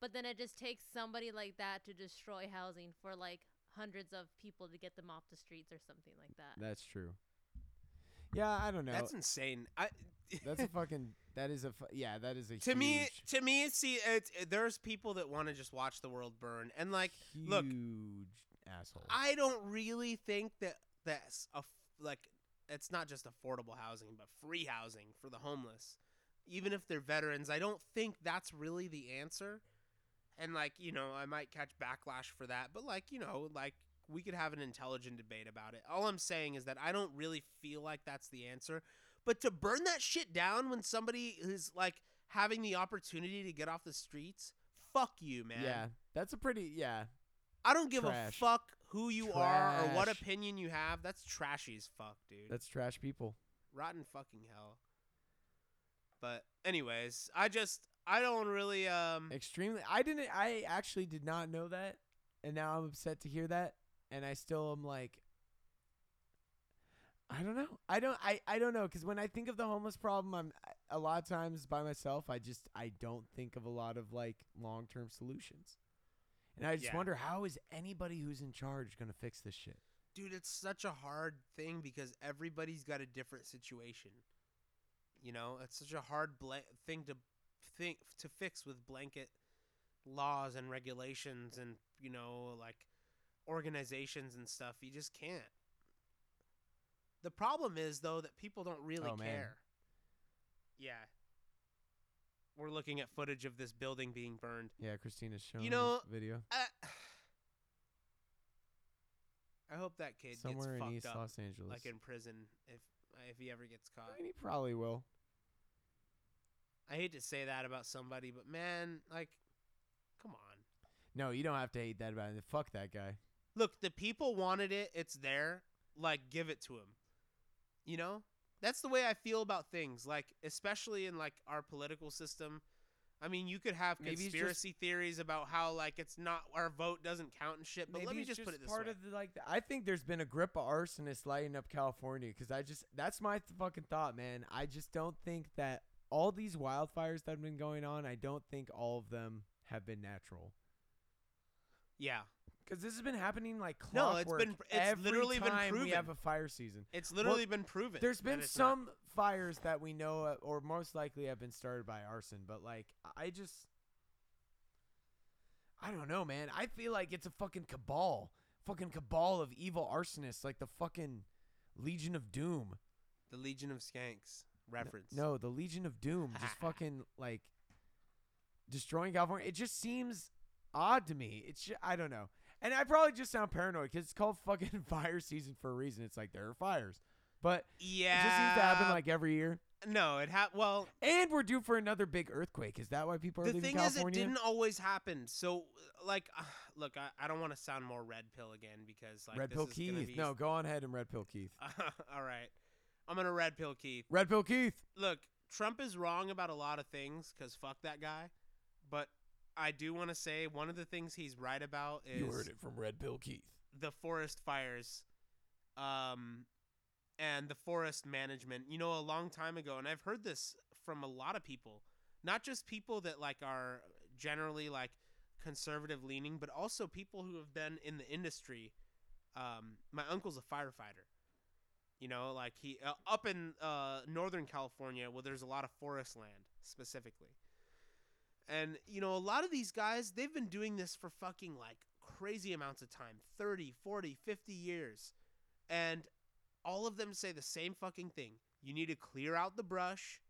But then it just takes somebody like that to destroy housing for like hundreds of people to get them off the streets or something like that. That's true. Yeah, I don't know. That's insane. I That's a fucking. That is a. Fu- yeah, that is a. to me to me see it's there's people that want to just watch the world burn and like huge look, asshole. I don't really think that that's a f- like it's not just affordable housing but free housing for the homeless even if they're veterans I don't think that's really the answer and like you know I might catch backlash for that but like you know like we could have an intelligent debate about it all I'm saying is that I don't really feel like that's the answer but to burn that shit down when somebody is like having the opportunity to get off the streets fuck you man yeah, that's a pretty. Yeah, I don't give Trash. a fuck who you are or what opinion you have. That's trashy as fuck, dude. that's trash people. rotten fucking hell. But anyways, I just I don't really um Extremely. I didn't. I actually did not know that, and now I'm upset to hear that, and I still am like. I don't know. I don't. I. I don't know because when I think of the homeless problem, I'm a lot of times by myself. I just. I don't think of a lot of like long term solutions, and I just Yeah. wonder how is anybody who's in charge gonna fix this shit. dude, it's such a hard thing because everybody's got a different situation. You know, it's such a hard bla- thing to think to fix with blanket laws and regulations and you know like organizations and stuff. You just can't. The problem is though that people don't really Oh, man. care. Yeah. We're looking at footage of this building being burned. Yeah, Christina's showing You know, video I, I hope that kid somewhere gets in East Los Angeles. like in prison, if if he ever gets caught. I mean, he probably will. I hate to say that about somebody, but man, like, come on. No, you don't have to hate that about it. Fuck that guy. Look, the people wanted it. It's there. Like, give it to them. You know, that's the way I feel about things. Like, especially in like our political system. I mean, you could have Maybe it's just- conspiracy theories about how like it's not our vote doesn't count and shit. But let me it's just, put it this part way. of the, like the, I think there's been a grip of arsonists lighting up California because I just that's my fucking thought, man. I just don't think that all these wildfires that have been going on, I don't think all of them have been natural. yeah, Because this has been happening like No, it's clockwork. been- it's every literally been time we have a fire season. it's literally been proven. There's been it's not. some fires that we know, or most likely have been started by arson, but like I just, I don't know, man. I feel like it's a fucking cabal, fucking cabal of evil arsonists, like the fucking Legion of Doom. the Legion of Skanks reference. No, the Legion of Doom, just fucking like destroying California. It just seems odd to me. It's ju- I don't know, and I probably just sound paranoid because it's called fucking fire season for a reason. It's like there are fires, but yeah, it just seems to happen like every year. no, it ha well. And we're due for another big earthquake. Is that why people are The leaving thing is, it California? didn't always happen. So, like, look, I, I don't want to sound more red pill again because like Red Pill Keith. be- No, go on ahead and Red Pill Keith. All right, I'm gonna red pill Keith. Red Pill Keith. Look, Trump is wrong about a lot of things because fuck that guy. But I do want to say one of the things he's right about is You heard it from Red Pill Keith. the forest fires um and the forest management. You know a long time ago and i've heard this from a lot of people not just people that like are generally like conservative leaning but also people who have been in the industry. Um my uncle's a firefighter you know like he uh, up in uh northern california well there's a lot of forest land specifically and you know a lot of these guys they've been doing this for fucking like crazy amounts of time 30 40 50 years and all of them say the same fucking thing you need to clear out the brush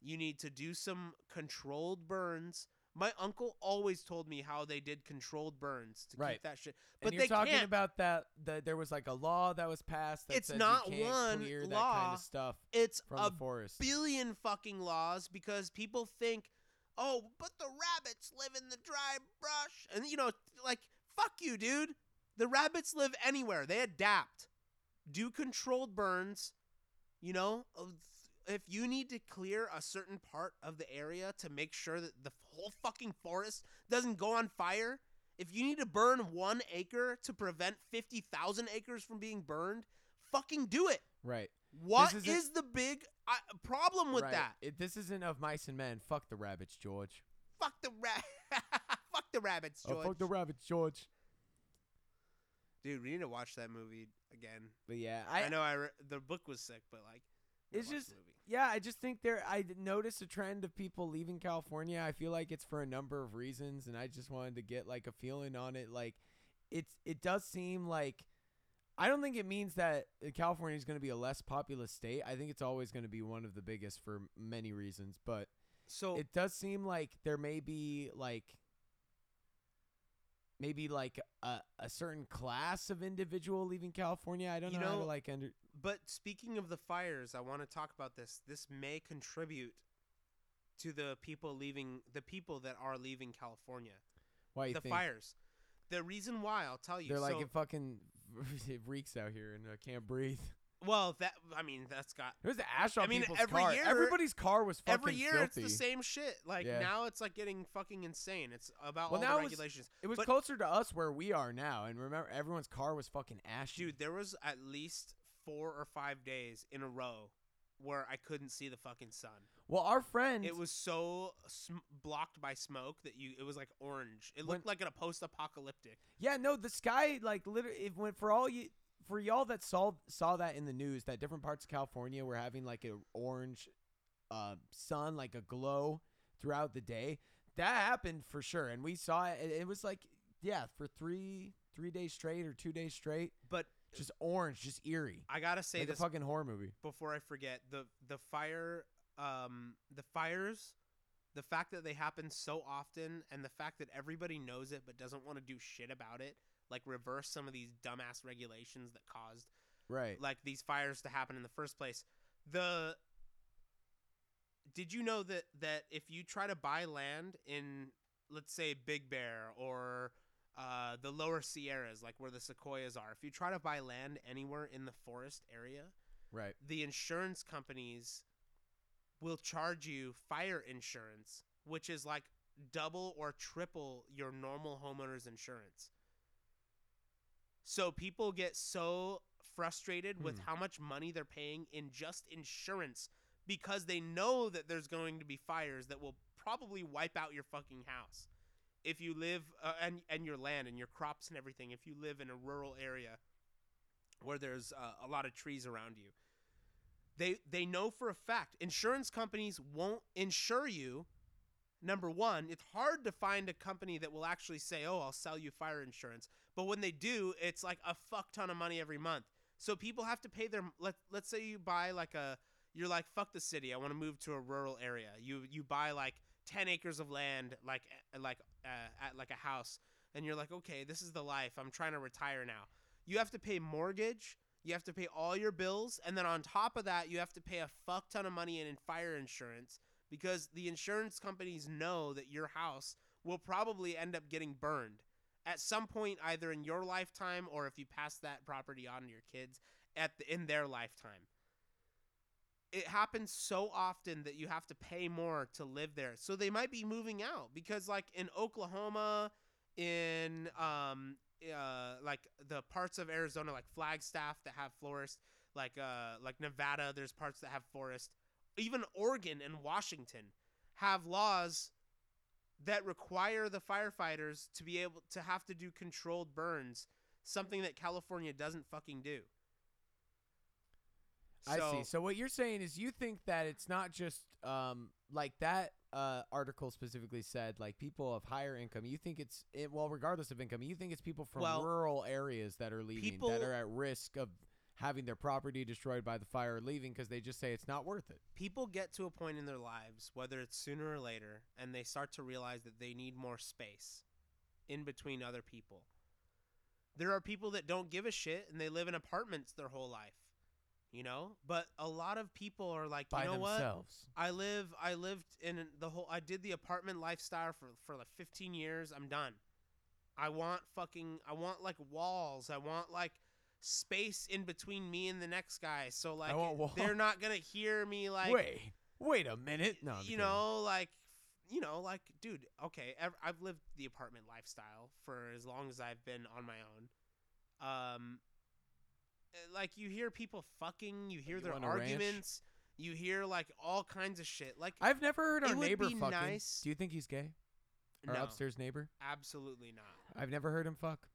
you need to do some controlled burns my uncle always told me how they did controlled burns to Right. keep that shit But but you're they talking can't about that. That there was like a law that was passed. That It's not one that kind law of stuff it's from a the forest. billion fucking laws because people think, oh, but the rabbits live in the dry brush. And, you know, like, fuck you, dude. The rabbits live anywhere, they adapt. Do controlled burns, you know? If you need to clear a certain part of the area to make sure that the whole fucking forest doesn't go on fire, if you need to burn one acre to prevent 50,000 acres from being burned, fucking do it. right. What isn't- is the big uh, problem with right. that? It, this isn't of mice and men. Fuck the rabbits, George. Fuck the ra- Fuck the rabbits, George. Oh, fuck the rabbits, George. Dude, we need to watch that movie again. But yeah, I, I, know I re- the book was sick, but like, we It's gotta watch just- movie. Yeah, I just think there. i noticed a trend of people leaving California. I feel like it's for a number of reasons, and I just wanted to get like a feeling on it. Like, it's it does seem like I don't think it means that uh, California is going to be a less populous state. I think it's always going to be one of the biggest for many reasons, but So it does seem like there may be like maybe like a, a certain class of individual leaving California. I don't You know, know, like under But speaking of the fires, I want to talk about this. This may contribute to the people leaving, the people that are leaving California. why you the think fires. The reason why, I'll tell you. they're like so, it fucking it reeks out here and I can't breathe. well, that I mean, that's got There's the ash on I mean, people's every car. year- Everybody's car was fucking every year filthy. it's the same shit. Like Yeah. now it's like getting fucking insane. It's about Well, all now the it's- regulations. It was But- closer to us where we are now, and remember, everyone's car was fucking ashy. Dude, there was at least four or five days in a row where I couldn't see the fucking sun. Well, our friend, It was so sm- blocked by smoke that you it was like orange. It When- looked like a post-apocalyptic. yeah, no, the sky like literally. It went for all you, for y'all that saw saw that in the news, that different parts of California were having like an orange, uh, sun, like a glow throughout the day. That happened for sure, and we saw it. It, was like, yeah, for three three days straight or two days straight, But just orange, just eerie, I gotta say like a this fucking horror movie. before I forget the the fire um the fires the fact that they happen so often and the fact that everybody knows it but doesn't want to do shit about it like reverse some of these dumbass regulations that caused Right. like these fires to happen in the first place the did you know that that if you try to buy land in let's say Big Bear or uh, the lower Sierras, like where the sequoias are, if you try to buy land anywhere in the forest area, Right. the insurance companies will charge you fire insurance, which is like double or triple your normal homeowner's insurance. So people get so frustrated with Hmm. how much money they're paying in just insurance because they know that there's going to be fires that will probably wipe out your fucking house. If you live uh, and and your land and your crops and everything, if you live in a rural area where there's uh, a lot of trees around you, they they know for a fact insurance companies won't insure you. Number one it's hard to find a company that will actually say oh i'll sell you fire insurance. But when they do it's like a fuck ton of money every month. So people have to pay their let, let's say you buy like a you're like fuck the city i want to move to a rural area. You you buy like 10 acres of land like uh, like uh, at like a house and you're like okay this is the life i'm trying to retire now. You have to pay mortgage you have to pay all your bills, and then on top of that, you have to pay a fuck ton of money in, fire insurance because the insurance companies know that your house will probably end up getting burned at some point, either in your lifetime or if you pass that property on to your kids at the, in their lifetime. It happens so often that you have to pay more to live there. So they might be moving out because, like in Oklahoma, in um, uh, like the parts of Arizona, like Flagstaff, that have forest, like uh, like Nevada, there's parts that have forest. Even Oregon and Washington have laws that require the firefighters to be able to have to do controlled burns, something that California doesn't fucking do. I see. So what you're saying is you think that it's not just um like that uh article specifically said like people of higher income. You think it's it, well regardless of income, you think it's people from Well, rural areas that are leaving that are at risk of having their property destroyed by the fire or leaving because they just say it's not worth it. people get to a point in their lives, whether it's sooner or later, and they start to realize that they need more space in between other people. There are people that don't give a shit and they live in apartments their whole life, you know? But a lot of people are like, by you know what? I live I lived in the whole I did the apartment lifestyle for for like 15 years. I'm done. I want fucking I want like walls. I want like space in between me and the next guy. So like wall- they're not going to hear me like wait, wait a minute. No, I'm you kidding. know like you know like dude, okay, I've lived the apartment lifestyle for as long as I've been on my own. Um Uh, like you hear people fucking, you hear you their on a ranch? arguments, you hear like all kinds of shit. Like I've never heard our neighbor fucking. nice- Do you think he's gay? Our no, upstairs neighbor? absolutely not. I've never heard him fuck.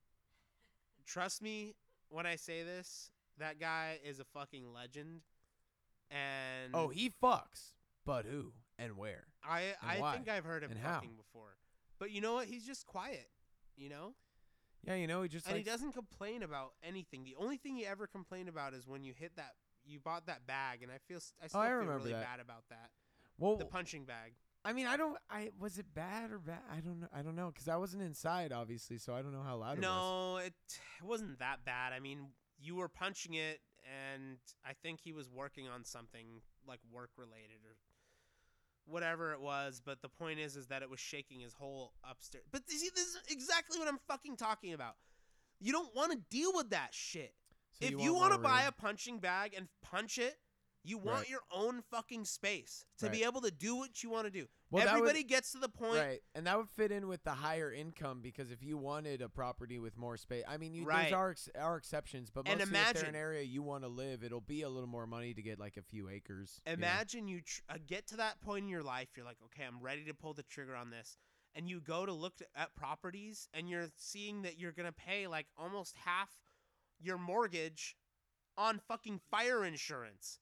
Trust me when I say this. That guy is a fucking legend, and Oh, he fucks. But who and where? I and I why? think I've heard him And how? fucking before. But you know what? He's just quiet. You know, Yeah, you know, he just and like he doesn't complain about anything. The only thing he ever complained about is when you hit that. You bought that bag, and I feel s- I still Oh, I feel remember really that. bad about that. well, The punching bag. I mean, I don't. I was it bad or bad? I don't know. I don't know because I wasn't inside, obviously, so I don't know how loud it was. No, it wasn't that bad. I mean, you were punching it, and I think he was working on something like work related or whatever it was. But the point is, is that it was shaking his whole upstairs. But see, this is exactly what I'm fucking talking about. You don't want to deal with that shit. So if you, want want to buy a punching bag and punch it, you want Right. your own fucking space to be able to do what you want to do. Well, that would- Everybody gets to the point. right, and that would fit in with the higher income because if you wanted a property with more space, I mean, you, Right. are are exceptions, but And mostly if they're imagine- an area you want to live, it'll be a little more money to get like a few acres. you know? Imagine you tr- uh, get to that point in your life, you're like, okay, I'm ready to pull the trigger on this. And you go to look at properties and you're seeing that you're going to pay like almost half your mortgage on fucking fire insurance.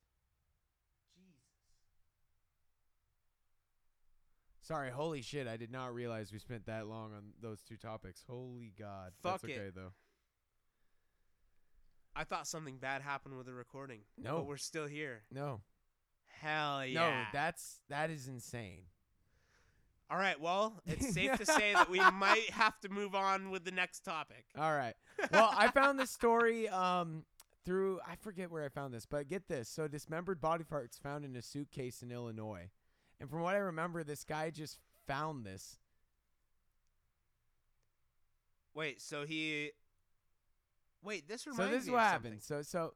Sorry, holy shit! I did not realize we spent that long on those two topics. Holy god, Fuck that's it. okay though. I thought something bad happened with the recording. No. But we're still here. No, Hell yeah. no, that's that is insane. All right, well, it's safe to say that we might have to move on with the next topic. All right. Well, I found this story um through I forget where I found this, but get this. So dismembered body parts found in a suitcase in Illinois. And from what I remember, this guy just found this. Wait, so he. Wait, this So reminds this is what happened. So so,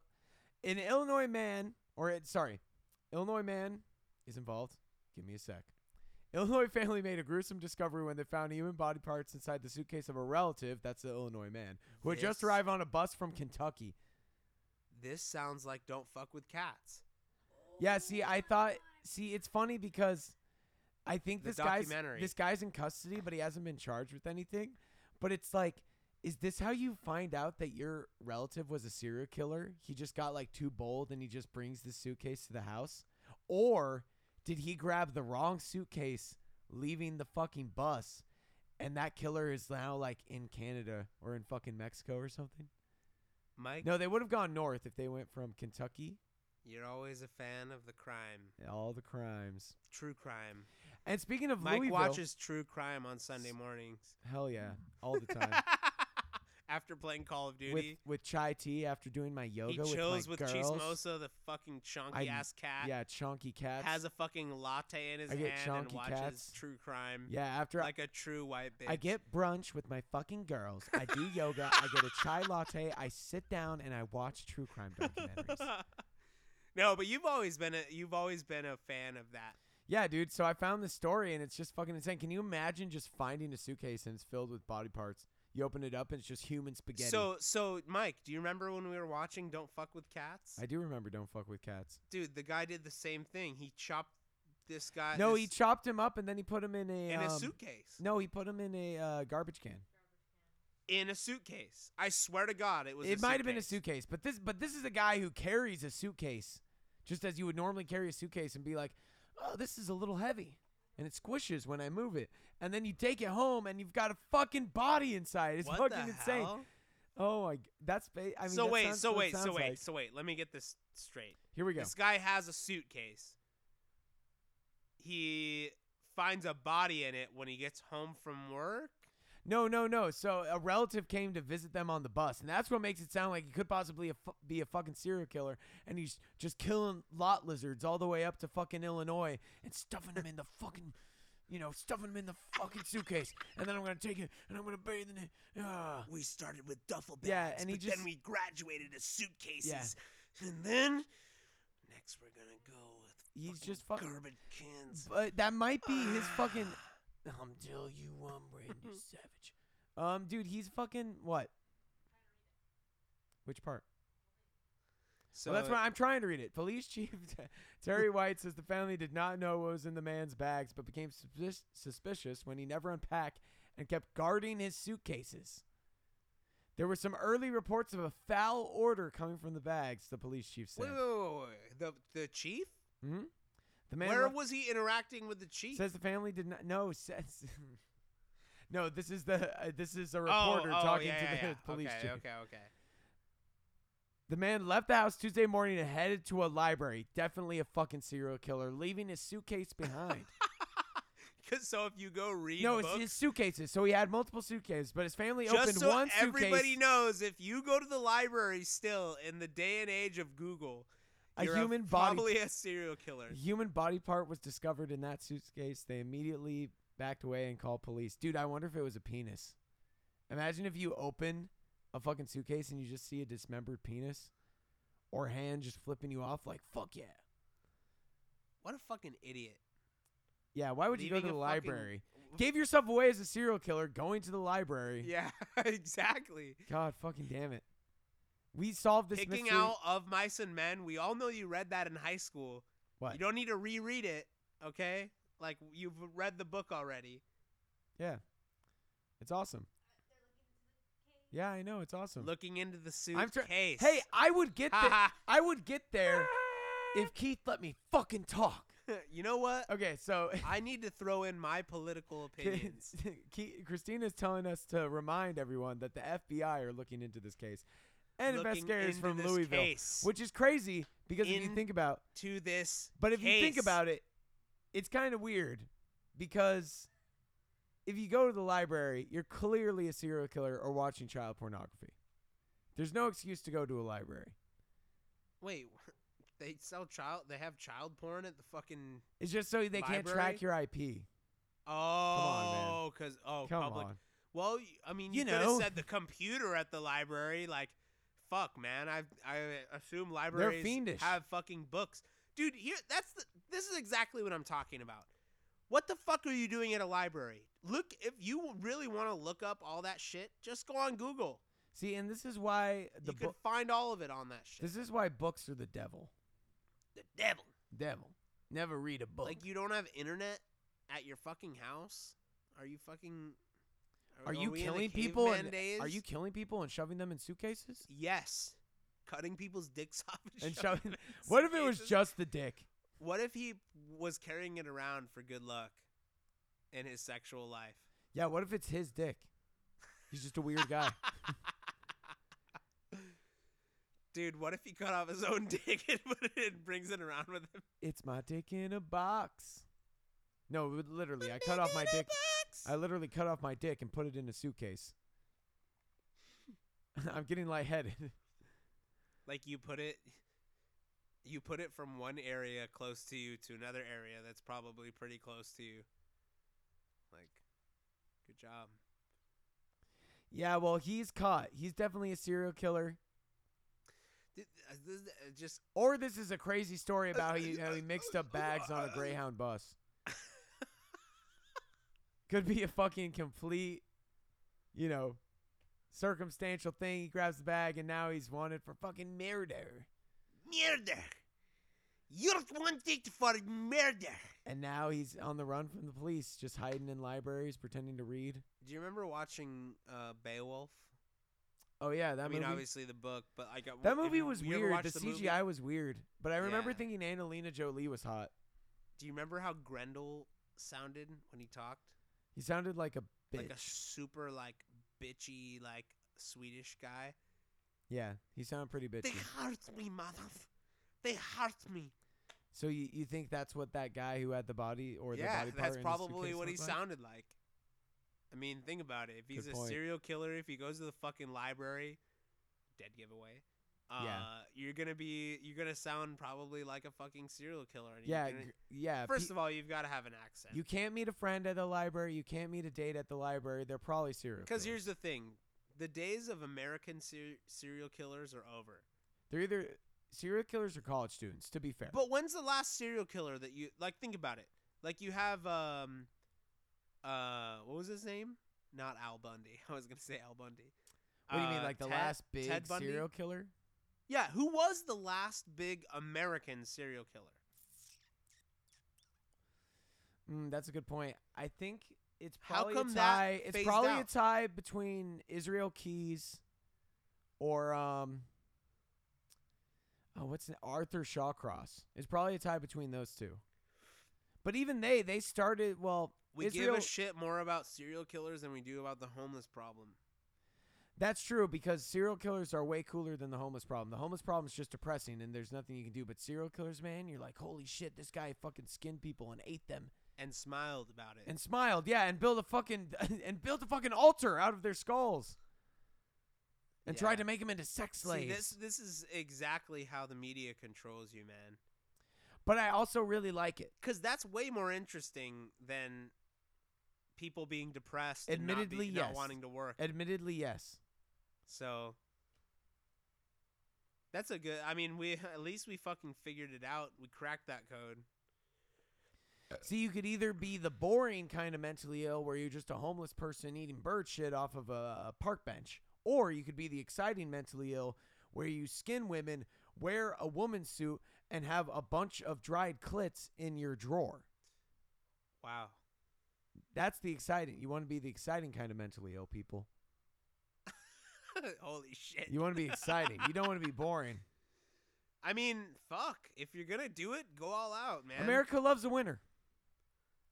an Illinois man, or it, sorry, Illinois man is involved. Give me a sec. Illinois family made a gruesome discovery when they found human body parts inside the suitcase of a relative. That's the Illinois man who had just arrived on a bus from Kentucky. This sounds like Don't Fuck with Cats. Yeah, see, I thought. See, it's funny because I think The this guy's documentary. this guy's in custody, but he hasn't been charged with anything. But it's like, is this how you find out that your relative was a serial killer? He just got like too bold and he just brings the suitcase to the house, or did he grab the wrong suitcase, leaving the fucking bus, and that killer is now like in Canada or in fucking Mexico or something? Mike, No, they would have gone north if they went from Kentucky. You're always a fan of the crime, All the crimes. true crime. And speaking of Mike Louisville, watches true crime on Sunday mornings hell yeah, all the time. after playing Call of Duty. with with chai tea after doing my yoga he with chills my with girls. Chismosa, the fucking chunky ass cat. Yeah, chunky cats. Has a fucking latte in his I get hand and watches cats. true crime. yeah, after Like a true white bitch. I get brunch with my fucking girls. I do yoga. I get a chai latte. I sit down and I watch true crime documentaries. No, but you've always been a you've always been a fan of that. yeah, dude. So I found this story and it's just fucking insane. Can you imagine just finding a suitcase and it's filled with body parts? You open it up and it's just human spaghetti. So so Mike, do you remember when we were watching Don't Fuck with Cats? I do remember Don't Fuck with Cats. Dude, the guy did the same thing. He chopped this guy no, this- he chopped him up and then he put him in a in a um, suitcase. No, he put him in a uh, garbage can. In a suitcase. I swear to God, it was. it might have been a suitcase. but this but this is a guy who carries a suitcase, just as you would normally carry a suitcase and be like, "Oh, this is a little heavy," and it squishes when I move it, and then you take it home and you've got a fucking body inside. It's What fucking insane. hell? Oh my, that's ba- I mean. so wait, sounds so wait, so wait, like. so wait. Let me get this straight. Here we go. This guy has a suitcase. He finds a body in it when he gets home from work. No, no, no. So a relative came to visit them on the bus, and that's what makes it sound like he could possibly be a fucking serial killer, and he's just killing lot lizards all the way up to fucking Illinois and stuffing them in the fucking, you know, stuffing them in the fucking suitcase, and then I'm gonna take it and I'm gonna bathe in it. Ah. We started with duffel bags, Yeah, and he but just- then we graduated to suitcases, Yeah. and then next we're gonna go with He's just fucking- garbage cans. But that might be his fucking. I'm tell you one, Randy Savage. Um, dude, he's fucking what? Which part? So well, that's why I'm trying to read it. Police Chief Terry White says the family did not know what was in the man's bags, but became suspic- suspicious when he never unpacked and kept guarding his suitcases. There were some early reports of a foul odor coming from the bags. The police chief said. Wait, wait, wait, wait. The the chief? hmm The man Where left- was he interacting with the chief? says the family did not. No, says. no, this is the uh, this is a Oh, reporter oh, talking yeah, to yeah, the yeah. police okay, chief. Okay, okay. Okay. The man left the house Tuesday morning and headed to a library. Definitely a fucking serial killer, leaving his suitcase behind. Because so if you go read no, it's his suitcases. So he had multiple suitcases, but his family just opened so one everybody suitcase. knows, if you go to the library still in the day and age of Google, A you're human body- probably a serial killer. Human body part was discovered in that suitcase. They immediately backed away and called police. Dude, I wonder if it was a penis. Imagine if you open a fucking suitcase and you just see a dismembered penis or hand just flipping you off like, fuck yeah. What a fucking idiot. Yeah, why would you go Leaving to the a fucking- library? Gave yourself away as a serial killer going to the library. Yeah, exactly. God fucking damn it. We solved this Picking mystery. out of mice and men. We all know you read that in high school. What? You don't need to reread it, okay? Like you've read the book already. Yeah. It's awesome. Yeah, I know. It's awesome. Looking into the suitcase. Hey, I would get there. I would get there if Keith let me fucking talk. you know what? Okay, so I need to throw in my political opinions. Ke- Christina's telling us to remind everyone that the FBI are looking into this case and investigators from Louisville, case. which is crazy because if you think about to this. But if you think about it, it's kind of weird because if you go to the library, you're clearly a serial killer or watching child pornography. There's no excuse to go to a library. wait, They sell child. They have child porn at the fucking. It's just so they can't track your IP. Oh, because oh, Come public. on. Well, I mean, you, You could have know. said the computer at the library. Like, fuck, man. I I assume libraries have fucking books, dude. Here, that's the. This is exactly what I'm talking about. What the fuck are you doing at a library? Look, if you really want to look up all that shit, just go on Google. See, and this is why the you could book. find all of it on that shit. This is why books are the devil. the devil. Devil. Never read a book. Like, you don't have internet at your fucking house? Are you fucking? Are you we in the killing people? And, are you killing people and shoving them in suitcases? Yes. Cutting people's dicks off and, And shoving shoving. them in What if it was just the dick? What if he was carrying it around for good luck in his sexual life? Yeah. What if it's his dick? He's just a weird guy. Dude, what if he cut off his own dick and put it and brings it around with him? it's my dick in a box. No, literally, I cut off my dick. I literally cut off my dick and put it in a suitcase. I'm getting lightheaded. Like you put it you put it from one area close to you to another area that's probably pretty close to you. Like good job. Yeah, well, he's caught. He's definitely a serial killer. Uh, uh, just Or this is a crazy story about how he, how he mixed up bags on a Greyhound bus. Could be a fucking complete, you know, circumstantial thing. He grabs the bag and now he's wanted for fucking murder. murder. You're wanted for murder. And now he's on the run from the police, just hiding in libraries, pretending to read. Do you remember watching uh, Beowulf? Oh yeah, that I mean, movie. obviously the book, but I got that movie was weird. The, movie? CGI was weird, but I remember Yeah. thinking Angelina Jolie was hot. Do you remember how Grendel sounded when he talked? He sounded like a bitch. Like a super like bitchy like Swedish guy. yeah, he sounded pretty bitchy. They hurt me, mother. They hurt me. So you, you think that's what that guy who had the body or the yeah, body part that's probably what he like? sounded like. I mean, think about it. If he's Good a point. serial killer, if he goes to the fucking library, dead giveaway. Uh, Yeah. you're gonna be you're gonna sound probably like a fucking serial killer. And Yeah, gonna, yeah. first pe- of all, you've got to have an accent. you can't meet a friend at the library. You can't meet a date at the library. They're probably serial. Killers. Because here's the thing: the days of American ser- serial killers are over. they're either serial killers or college students. To be fair, But when's the last serial killer that you like? Think about it. Like you have um, uh, what was his name? Not Al Bundy. I was gonna say Al Bundy. what do you mean, Uh, like the Ted- last big serial killer? Yeah, who was the last big American serial killer? Mm, that's a good point. I think it's probably a tie. It's probably a tie between Israel Keyes or um. Oh, what's the, Arthur Shawcross? It's probably a tie between those two. But even they, they started well. We Israel, give a shit more about serial killers than we do about the homeless problem. That's true because serial killers are way cooler than the homeless problem. The homeless problem is just depressing and there's nothing you can do. But serial killers, man, you're like, holy shit, this guy fucking skinned people and ate them And smiled about it. and smiled, yeah, and built a fucking and built a fucking altar out of their skulls and Yeah. tried to make them into sex See, slaves. this this is exactly how the media controls you, man. but I also really like it. Because that's way more interesting than people being depressed and not, Admittedly, be, not yes. wanting to work. Admittedly, yes. So that's a good. I mean, we at least we fucking figured it out. We cracked that code. Uh, See, you could either be the boring kind of mentally ill, where you're just a homeless person eating bird shit off of a, a park bench, or you could be the exciting mentally ill, where you skin women, wear a woman's suit, and have a bunch of dried clits in your drawer. Wow. That's the exciting. You want to be the exciting kind of mentally ill people. Holy shit. You want to be exciting. you don't want to be boring. I mean, fuck. If you're gonna do it, go all out, man. America loves a winner.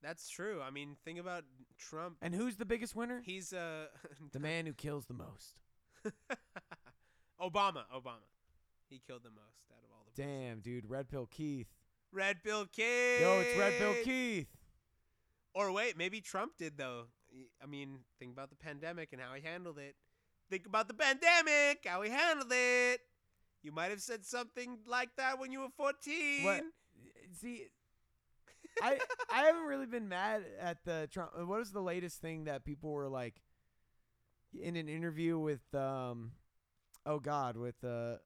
That's true. I mean, think about Trump. And who's the biggest winner? He's uh The man who kills the most. Obama. Obama. He killed the most out of all the. Damn, dude. Red Pill Keith. Red Bill Keith. Yo, it's Red Pill Keith. Or wait, maybe Trump did though. I mean, think about the pandemic and how he handled it. Think about the pandemic, how he handled it. You might have said something like that when you were 14. What? See, I I haven't really been mad at the Trump. What was the latest thing that people were like in an interview with um, oh God, with uh,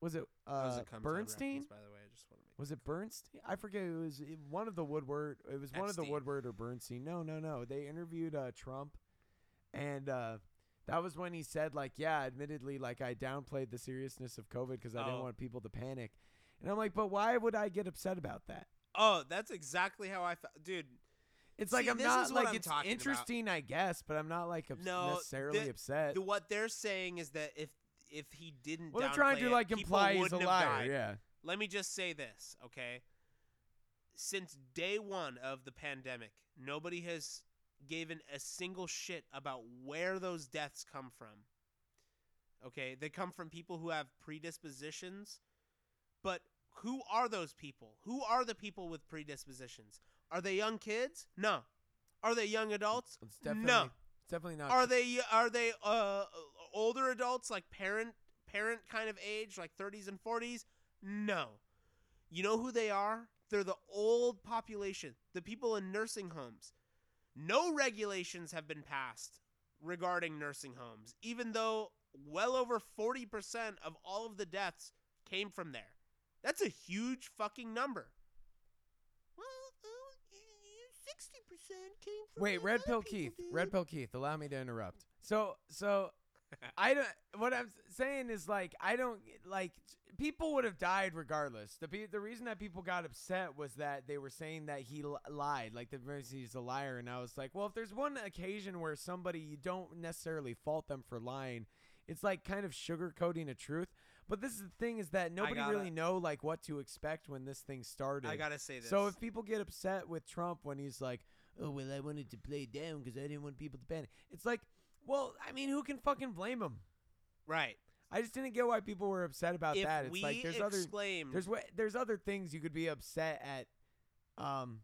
was it That was uh a Come Town Bernstein? by the way, I just want to make Was it Bernstein? I forget. It was one of the Woodward. It was one of the Woodward or Bernstein. No, no, no. They interviewed uh, Trump, and uh, that was when he said, like, yeah, admittedly, like I downplayed the seriousness of COVID because I didn't Oh. want people to panic. And I'm like, but why would I get upset about that? Oh, that's exactly how I felt, dude. It's like See, I'm this not is what like I'm it's talking about. interesting, I guess, but I'm not like ups- No, necessarily the- upset. The, what they're saying is that if if he didn't, well, they're trying downplay to it, like people imply he's a wouldn't have liar. died. Yeah. Let me just say this, okay? Since day one of the pandemic, nobody has given a single shit about where those deaths come from. Okay, they come from people who have predispositions, but who are those people? Who are the people with predispositions? Are they young kids? No. Are they young adults? It's definitely no. it's definitely not. Are they are they uh older adults like parent parent kind of age like 30s and 40s? No. You know who they are? They're the old population, the people in nursing homes. No regulations have been passed regarding nursing homes, even though well over 40% of all of the deaths came from there. That's a huge fucking number. Well, uh, 60% came from Wait, Red Pill Keith. dude. Red Pill Keith. Allow me to interrupt. So, so I don't. What I'm saying is like I don't like people would have died regardless. The the reason that people got upset was that they were saying that he lied, like the he's a liar. And I was like, well, if there's one occasion where somebody you don't necessarily fault them for lying, it's like kind of sugarcoating a truth. But this is the thing is that nobody gotta- really know like what to expect when this thing started. I gotta say this. So if people get upset with Trump when he's like, "Oh well, I wanted to play down because I didn't want people to panic," it's like, well, I mean, who can fucking blame him? right, I just didn't get why people were upset about if that. It's like there's other there's there's other things you could be upset at, um,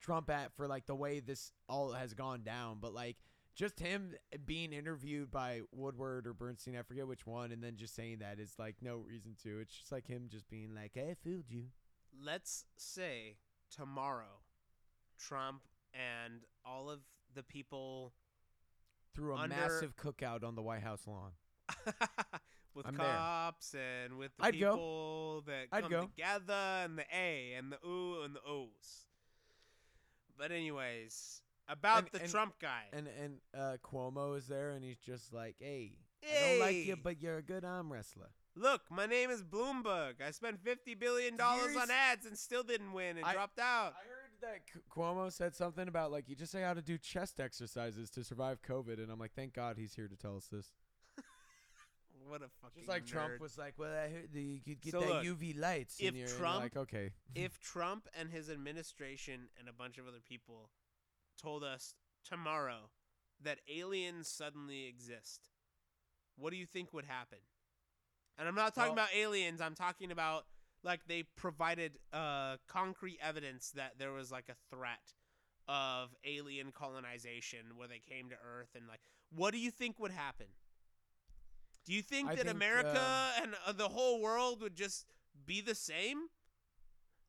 Trump at for like the way this all has gone down, but like. Just him being interviewed by Woodward or Bernstein, I forget which one, and then just saying that is like no reason to. It's just like him just being like, "I fooled you." let's say tomorrow, Trump and all of the people threw a Under- massive cookout on the White House lawn. with I'm there. cops and with the I'd go. people that I'd come go. together and the A and the ooh and the O's. But anyways, about And- the and- Trump guy. And and uh, Cuomo is there, and he's just like, "Hey, I don't like you, but you're a good arm wrestler." Look, my name is Bloomberg. I spent fifty billion dollars on ads and still didn't win and I- dropped out. I heard that Cuomo said something about like you just say how to do chest exercises to survive COVID, and I'm like, thank God he's here to tell us this. What a fucking Just like Trump was like, well, I heard that you could get So that look, UV lights if in your. and you're Trump- like, okay, if Trump and his administration and a bunch of other people told us tomorrow that aliens suddenly exist, what do you think would happen? And I'm not talking Well- about aliens, I'm talking about like they provided uh concrete evidence that there was like a threat of alien colonization where they came to earth and like what do you think would happen? Do you think I that think, America uh, and uh, the whole world would just be the same?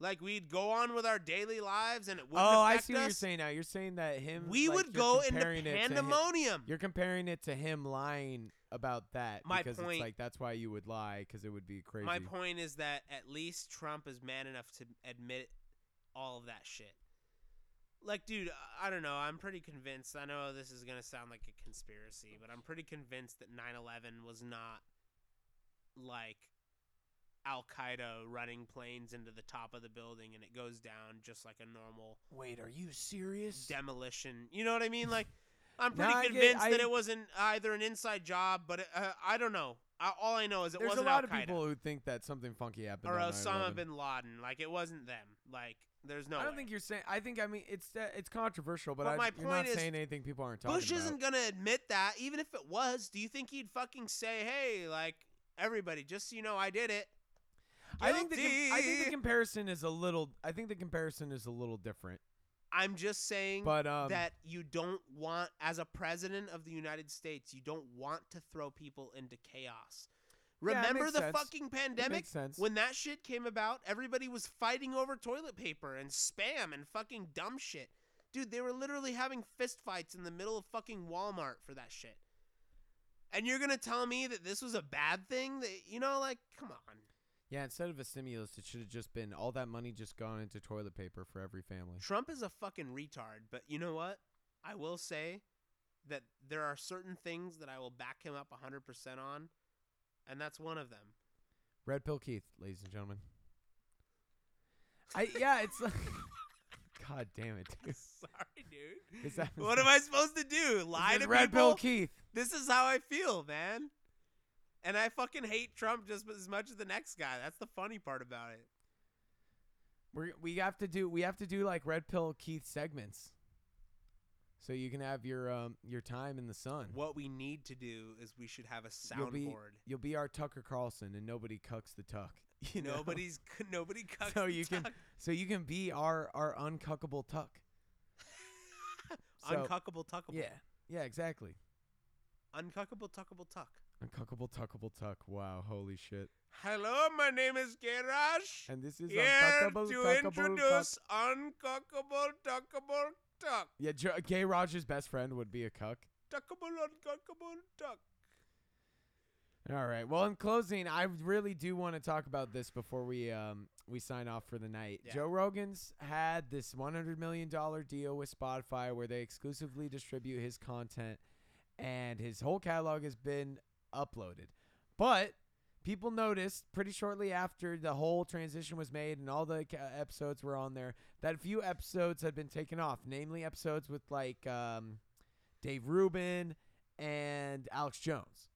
Like we'd go on with our daily lives and it wouldn't oh, I see what you're saying now. You're saying that him. We like, would go into comparing it to him- pandemonium. You're comparing it to him lying about that My because point- it's like that's why you would lie because it would be crazy. My point is that at least Trump is man enough to admit all of that shit. Like, dude, I- I don't know. I'm pretty convinced. I know this is going to sound like a conspiracy, but I'm pretty convinced that 9 11 was not like Al Qaeda running planes into the top of the building and it goes down just like a normal Wait, are you serious? demolition. You know what I mean? Like, I'm pretty No, I convinced that it wasn't either an inside job, but it, uh, I don't know. I, all I know is it There's wasn't a lot Al of people who think that something funky happened. or Osama 9/11. bin Laden. Like, it wasn't them. Like, there's no. I don't way. think you're saying. I think I mean it's uh, it's controversial, but, But I, my you're not point is, saying anything people aren't talking Bush about. isn't gonna admit that, even if it was. Do you think he'd fucking say, "Hey, like everybody, just so you know, I did it"? I think the com- I think the comparison is a little. I think the comparison is a little different. I'm just saying But um, that you don't want, as a president of the United States, you don't want to throw people into chaos Remember makes the sense. fucking pandemic? When that shit came about, everybody was fighting over toilet paper and spam and fucking dumb shit. Dude, they were literally having fist fights in the middle of fucking Walmart for that shit. And you're gonna tell me that this was a bad thing? That you know, like, come on. Yeah, instead of a stimulus, it should have just been all that money just gone into toilet paper for every family. Trump is a fucking retard, but you know what? I will say that there are certain things that I will back him up 100% on, and that's one of them. Red Pill Keith, ladies and gentlemen. I yeah, it's like God damn it, dude. Sorry, dude. Is that- What am I supposed to do? Lie to Red people? Pill Keith. This is how I feel, man. And I fucking hate Trump just as much as the next guy. That's the funny part about it. We we have to do we have to do like Red Pill Keith segments. So you can have your um your time in the sun. What we need to do is we should have a You'll be soundboard. you'll be our Tucker Carlson and nobody cucks the tuck. You know? Nobody's nobody cucks so the you can tuck. so you can be our our uncuckable tuck. So- uncuckable tuckable. Yeah. Yeah, exactly. Uncuckable tuckable tuck. Uncuckable tuckable tuck. Wow, holy shit. Hello, my name is Garage. And this is Here uncuckable to tuckable tuck. introduce uncuckable tuckable tuck. Yeah, Gay Roger's best friend would be a cuck. Tuckable uncuckable tuck. All right. Well, in closing, I really do want to talk about this before we um we sign off for the night. Yeah. Joe Rogan's had this 100 million dollar deal with Spotify where they exclusively distribute his content and his whole catalog has been uploaded. But people noticed pretty shortly after the whole transition was made and all the episodes were on there that a few episodes had been taken off, namely episodes with like um Dave Rubin and Alex Jones.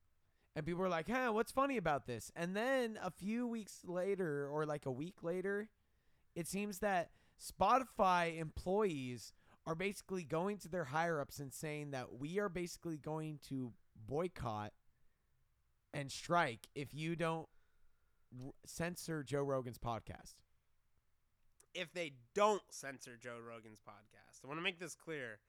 And people were like, huh, what's funny about this? And then a few weeks later, or like a week later, it seems that Spotify employees are basically going to their higher ups and saying that we are basically going to boycott and strike if you don't r- censor Joe Rogan's podcast. If they don't censor Joe Rogan's podcast, I want to make this clear.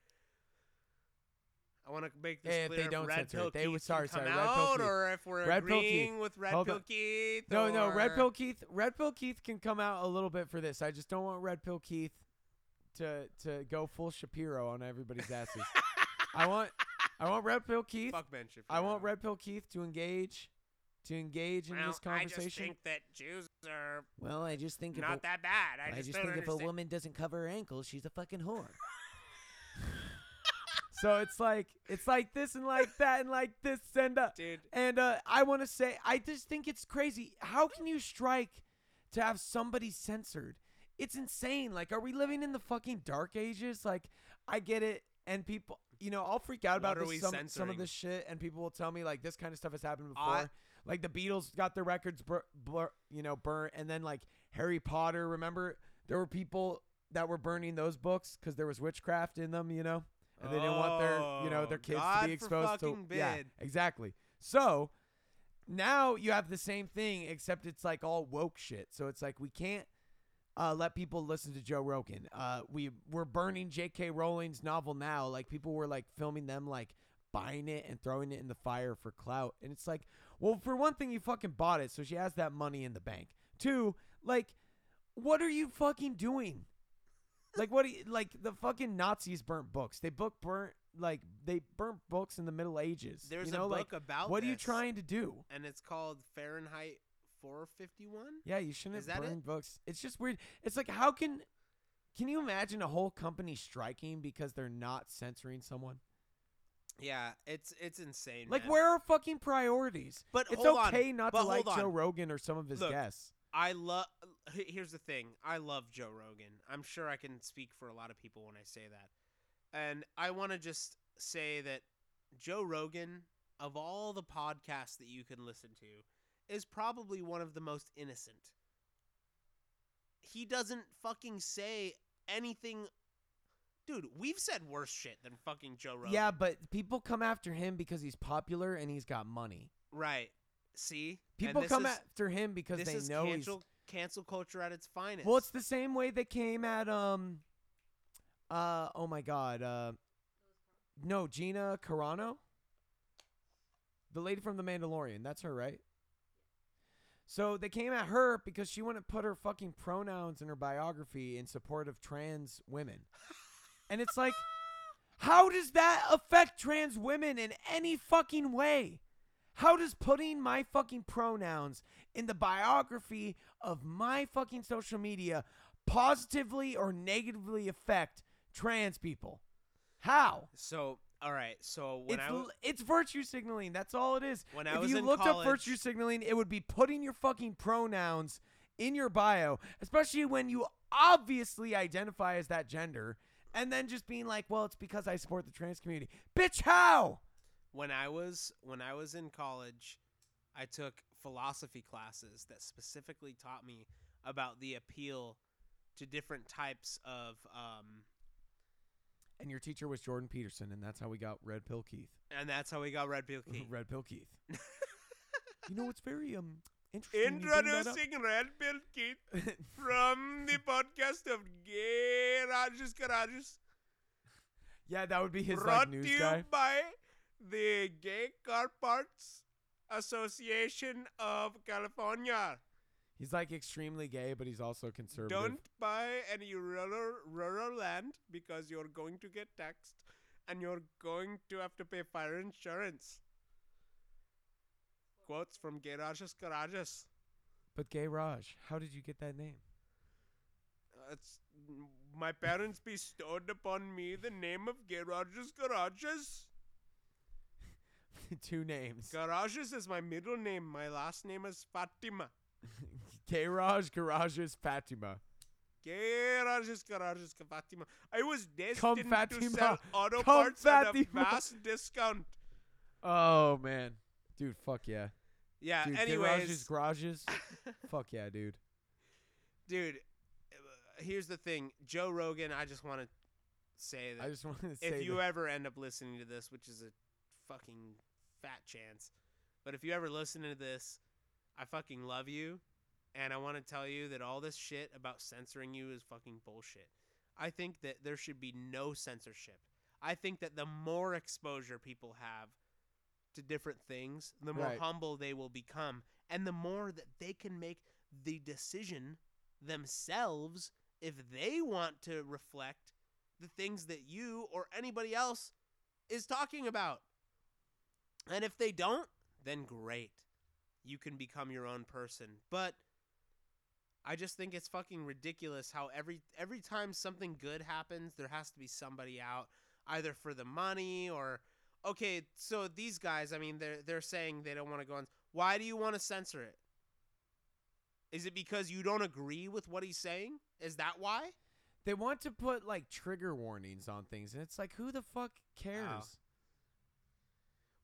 I want to make this eh, If clear. they don't Red censor Pill it. They would- sorry, sorry, Red Pill out, Keith. or if we're Red Pill Keith. agreeing with Red Hold Pill on. Keith. No, no, Red Pill Keith. Red Pill Keith can come out a little bit for this. I just don't want Red Pill Keith to to go full Shapiro on everybody's asses. I want I want Red Pill Keith. Fuck Ben Shapiro. I want Red Pill Keith to engage to engage in well, this conversation. I just think that Jews are well, I just think not that bad. I, just, don't understand. woman doesn't cover her ankles, she's a fucking whore. so it's like it's like this and like that and like this and uh, Dude, and uh, I want to say, I just think it's crazy. How can you strike to have somebody censored? It's insane. Like, are we living in the fucking dark ages? Like, I get it, and people, you know, I'll freak out What about this, some some of this shit, and people will tell me like this kind of stuff has happened before. I- like the Beatles got their records, bur- blur, you know, burnt, and then like Harry Potter. Remember, there were people that were burning those books because there was witchcraft in them. You know and they didn't want their you know their Oh, kids God to be exposed to fucking yeah exactly so now you have the same thing except it's like all woke shit so it's like we can't uh, let people listen to Joe Rogan. Uh, we we're burning J.K. Rowling's novel now. Like people were like filming them like buying it and throwing it in the fire for clout. And it's like, well, for one thing, you fucking bought it, so she has that money in the bank. Two, like, what are you fucking doing? Like what? You, like the fucking Nazis burnt books. They book burnt like they burnt books in the Middle Ages. there's you know, a book like about what are you trying to do? And it's called Fahrenheit 451. Yeah, you shouldn't Is have that it? books. It's just weird. It's like how can can you imagine a whole company striking because they're not censoring someone? Yeah, it's it's insane. Like man. where are fucking priorities? But It's hold on, okay not to like hold Joe. Rogan or some of his Look, guests. I love. Here's the thing. I love Joe Rogan. I'm sure I can speak for a lot of people when I say that. And I want to just say that Joe Rogan, of all the podcasts that you can listen to, is probably one of the most innocent. He doesn't fucking say anything. Dude, we've said worse shit than fucking Joe Rogan. Yeah, but people come after him because he's popular and he's got money. Right. See? People come is- after him because they know cancel, cancel culture at its finest. Well, it's the same way they came at um uh oh my god, uh no, Gina Carano? The lady from The Mandalorian, that's her, right? So they came at her because she wouldn't put her fucking pronouns in her biography in support of trans women. and it's like, how does that affect trans women in any fucking way? How does putting my fucking pronouns in the biography of my fucking social media positively or negatively affect trans people? How? So, all right. So when it's, I w- l- it's virtue signaling. That's all it is. When I if was you in looked up virtue college- signaling, it would be putting your fucking pronouns in your bio, especially when you obviously identify as that gender, and then just being like, "Well, it's because I support the trans community." Bitch, how? when I was when I was in college, I took philosophy classes that specifically taught me about the appeal to different types of um And your teacher was Jordan Peterson, and that's how we got Red Pill Keith. and that's how we got Red Pill Keith. Red Pill Keith. you know, it's very um interesting. you bring that up. Introducing Red Pill Keith from the podcast of Gay Rajas Garages. yeah, that would be his brought like news to you guy. by the Gay Car Parts Association of California. He's like extremely gay, but he's also conservative. Don't buy any rural, rural land because you're going to get taxed and you're going to have to pay fire insurance. Quotes from Gay Garages Garages. But Gay Raj, how did you get that name? Uh, it's, my parents bestowed upon me the name of Garages Garages. Two names. Garages is my middle name. My last name is Fatima. Gay Raj, Garages, Fatima. Garages Garages Fatima. I was Come, destined to Fatima. sell auto Come, parts at a Fatima. vast discount. Oh man, dude, fuck yeah. Yeah. Dude, anyways, garages, garages. fuck yeah, dude. dude, uh, here's the thing. Joe Rogan. I just want to say that I just wanted to say if you that- ever end up listening to this, which is a fucking fat chance, but if you ever listen to this, I fucking love you, and I want to tell you that all this shit about censoring you is fucking bullshit. I think that there should be no censorship. I think that the more exposure people have to different things, the more Right. humble they will become, and the more that they can make the decision themselves if they want to reflect the things that you or anybody else is talking about. And if they don't, then great. You can become your own person. But I just think it's fucking ridiculous how every every time something good happens, there has to be somebody out either for the money or okay, so these guys, I mean, they're they're saying they don't want to go on. Why do you want to censor it? Is it because you don't agree with what he's saying? Is that why? they want to put like trigger warnings on things, and it's like, who the fuck cares?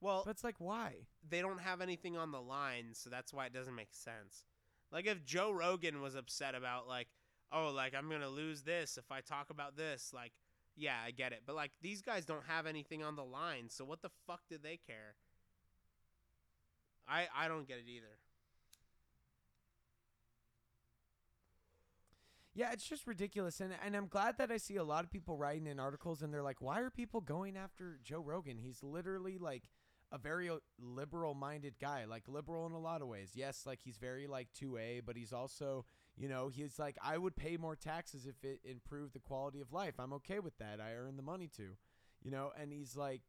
Well, But it's like, why? they don't have anything on the line, so that's why it doesn't make sense. Like if Joe Rogan was upset about like, oh, like I'm gonna lose this if I talk about this, like, yeah, I get it. But like these guys don't have anything on the line, so what the fuck do they care? I I don't get it either. Yeah, it's just ridiculous, and and I'm glad that I see a lot of people writing in articles, and they're like, why are people going after Joe Rogan? He's literally like a very uh, liberal-minded guy, like liberal in a lot of ways. Yes, like he's very like 2A, but he's also, you know, he's like, I would pay more taxes if it improved the quality of life. I'm okay with that. I earn the money to, you know, and he's like,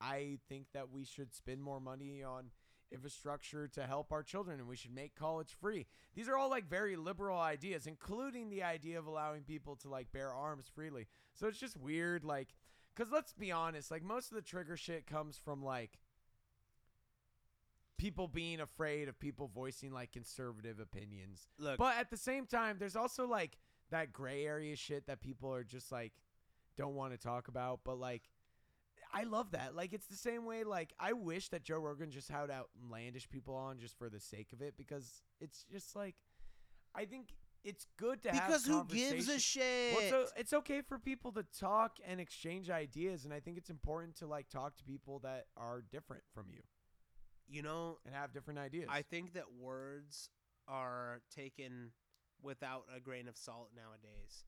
I think that we should spend more money on infrastructure to help our children and we should make college free. These are all like very liberal ideas, including the idea of allowing people to like bear arms freely. So it's just weird, like, because let's be honest, like, most of the trigger shit comes from like people being afraid of people voicing like conservative opinions. Look, But at the same time, there's also like that gray area shit that people are just like don't want to talk about. But like, I love that. Like, it's the same way. Like, I wish that Joe Rogan just had outlandish people on just for the sake of it because it's just like, I think it's good to have because who gives a shit? well, it's, o- it's okay for people to talk and exchange ideas, and I think it's important to like talk to people that are different from you you know, and have different ideas. I think that words are taken without a grain of salt nowadays.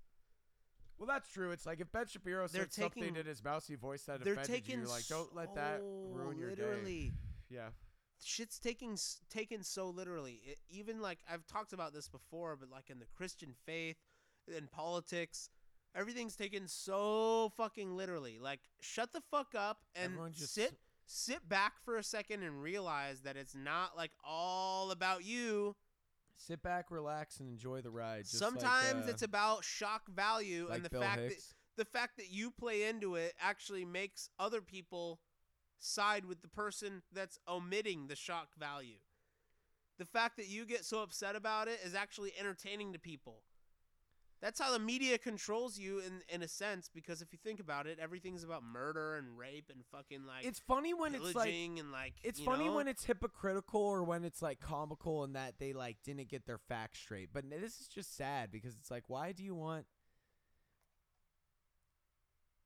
well, that's true. It's like if Ben Shapiro said something in his mousy voice that offended taking you, like don't let that ruin your day. literally. Yeah, shit's taking taken so literally. It, even like I've talked about this before, but like in the Christian faith, in politics, everything's taken so fucking literally. Like shut the fuck up and Everyone just- sit sit back for a second and realize that it's not like all about you. Sit back, relax, and enjoy the ride. just like, Sometimes uh, it's about shock value like and the Bill fact that the fact that you play into it actually makes other people side with the person that's omitting the shock value. The fact that you get so upset about it is actually entertaining to people. That's how the media controls you in in a sense because if you think about it, everything's about murder and rape and fucking like It's funny when it's like and like it's funny know? when it's hypocritical or when it's like comical and that they like didn't get their facts straight. But this is just sad because it's like, why do you want?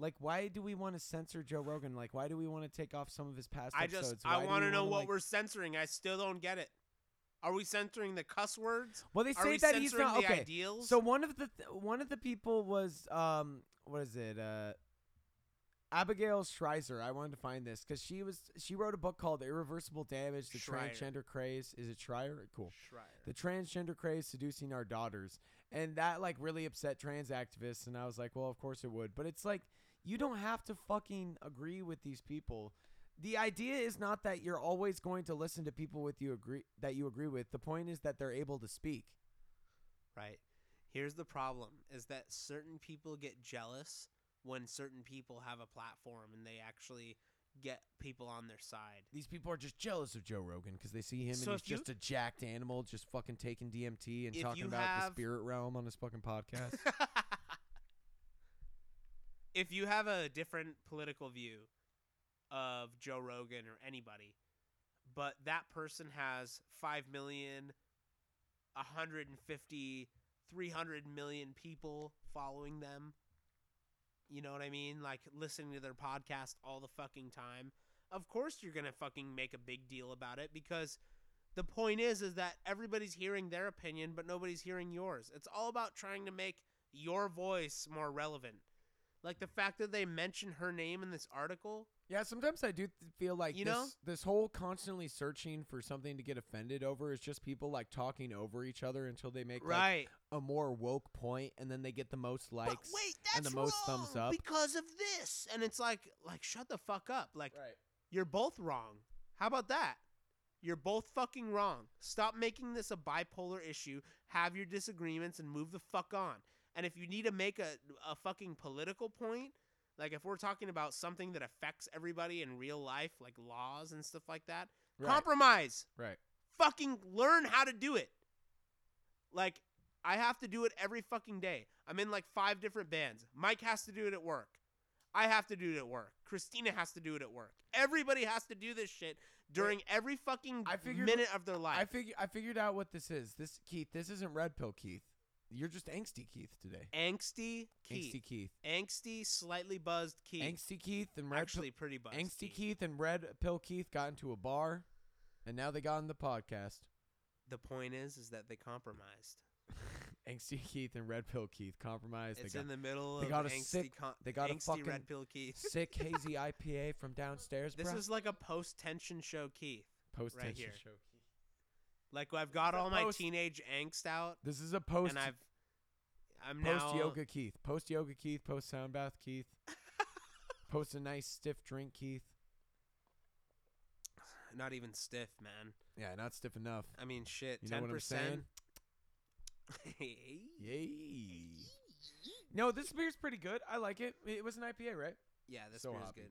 Like, why do we want to censor Joe Rogan? Like, why do we want to take off some of his past I episodes? just I do want to know what like- we're censoring. I still don't get it. Are we censoring the cuss words? Well, they say we that he's censoring not the okay. ideals? So one of the th- one of the people was um what is it uh Abigail Schreiser. I wanted to find this because she was she wrote a book called Irreversible Damage: The Shrier. Transgender Craze. Is it Shrier? Cool. Shrier. The transgender craze seducing our daughters, and that like really upset trans activists. And I was like, well, of course it would. But it's like you don't have to fucking agree with these people. The idea is not that you're always going to listen to people with you agree that you agree with. The point is that they're able to speak. Right. Here's the problem is that certain people get jealous when certain people have a platform and they actually get people on their side. These people are just jealous of Joe Rogan because they see him So and he's you- just a jacked animal, just fucking taking DMT and talking about have- the spirit realm on his fucking podcast. if you have a different political view of Joe Rogan or anybody, but that person has 5 million, 150, 300 million people following them, you know what I mean? Like listening to their podcast all the fucking time. Of course you're going to fucking make a big deal about it because the point is is that everybody's hearing their opinion but nobody's hearing yours. It's all about trying to make your voice more relevant. Like the fact that they mention her name in this article. yeah, sometimes I do th- feel like You this, know? this whole constantly searching for something to get offended over is just people like talking over each other until they make like right. a more woke point and then they get the most likes. but wait, that's and the most thumbs up. because of this. And it's like like shut the fuck up. Like Right. you're both wrong. How about that? You're both fucking wrong. Stop making this a bipolar issue. Have your disagreements and move the fuck on. And if you need to make a, a fucking political point, like if we're talking about something that affects everybody in real life, like laws and stuff like that, Right. compromise. Right. Fucking learn how to do it. Like, I have to do it every fucking day. I'm in like five different bands. Mike has to do it at work. I have to do it at work. Christina has to do it at work. Everybody has to do this shit during every fucking figured- minute of their life. I figure I figured out what this is. This Keith, this isn't red pill Keith. You're just angsty Keith today. Angsty Keith. Angsty Keith. Angsty, slightly buzzed Keith. Angsty Keith and red Actually, pretty buzzed. angsty Keith and red pill Keith got into a bar, and now they got in the podcast. The point is, is that they compromised. angsty Keith and red pill Keith compromised. It's they in got the middle they of got a angsty, sick- con- they got a fucking red pill Keith. sick hazy IPA from downstairs. This bruh. is like a post tension show Keith. Post tension here. show. Like I've got all my post- teenage angst out, This is a post and I've I'm post now yoga Keith. Post yoga Keith. Post sound bath Keith. post a nice stiff drink Keith. not even stiff, man. Yeah, not stiff enough. I mean, shit, ten what I'm saying? percent. Yay. No, this beer's pretty good. I like it. It was an IPA, right? Yeah, this So beer's hoppy. good.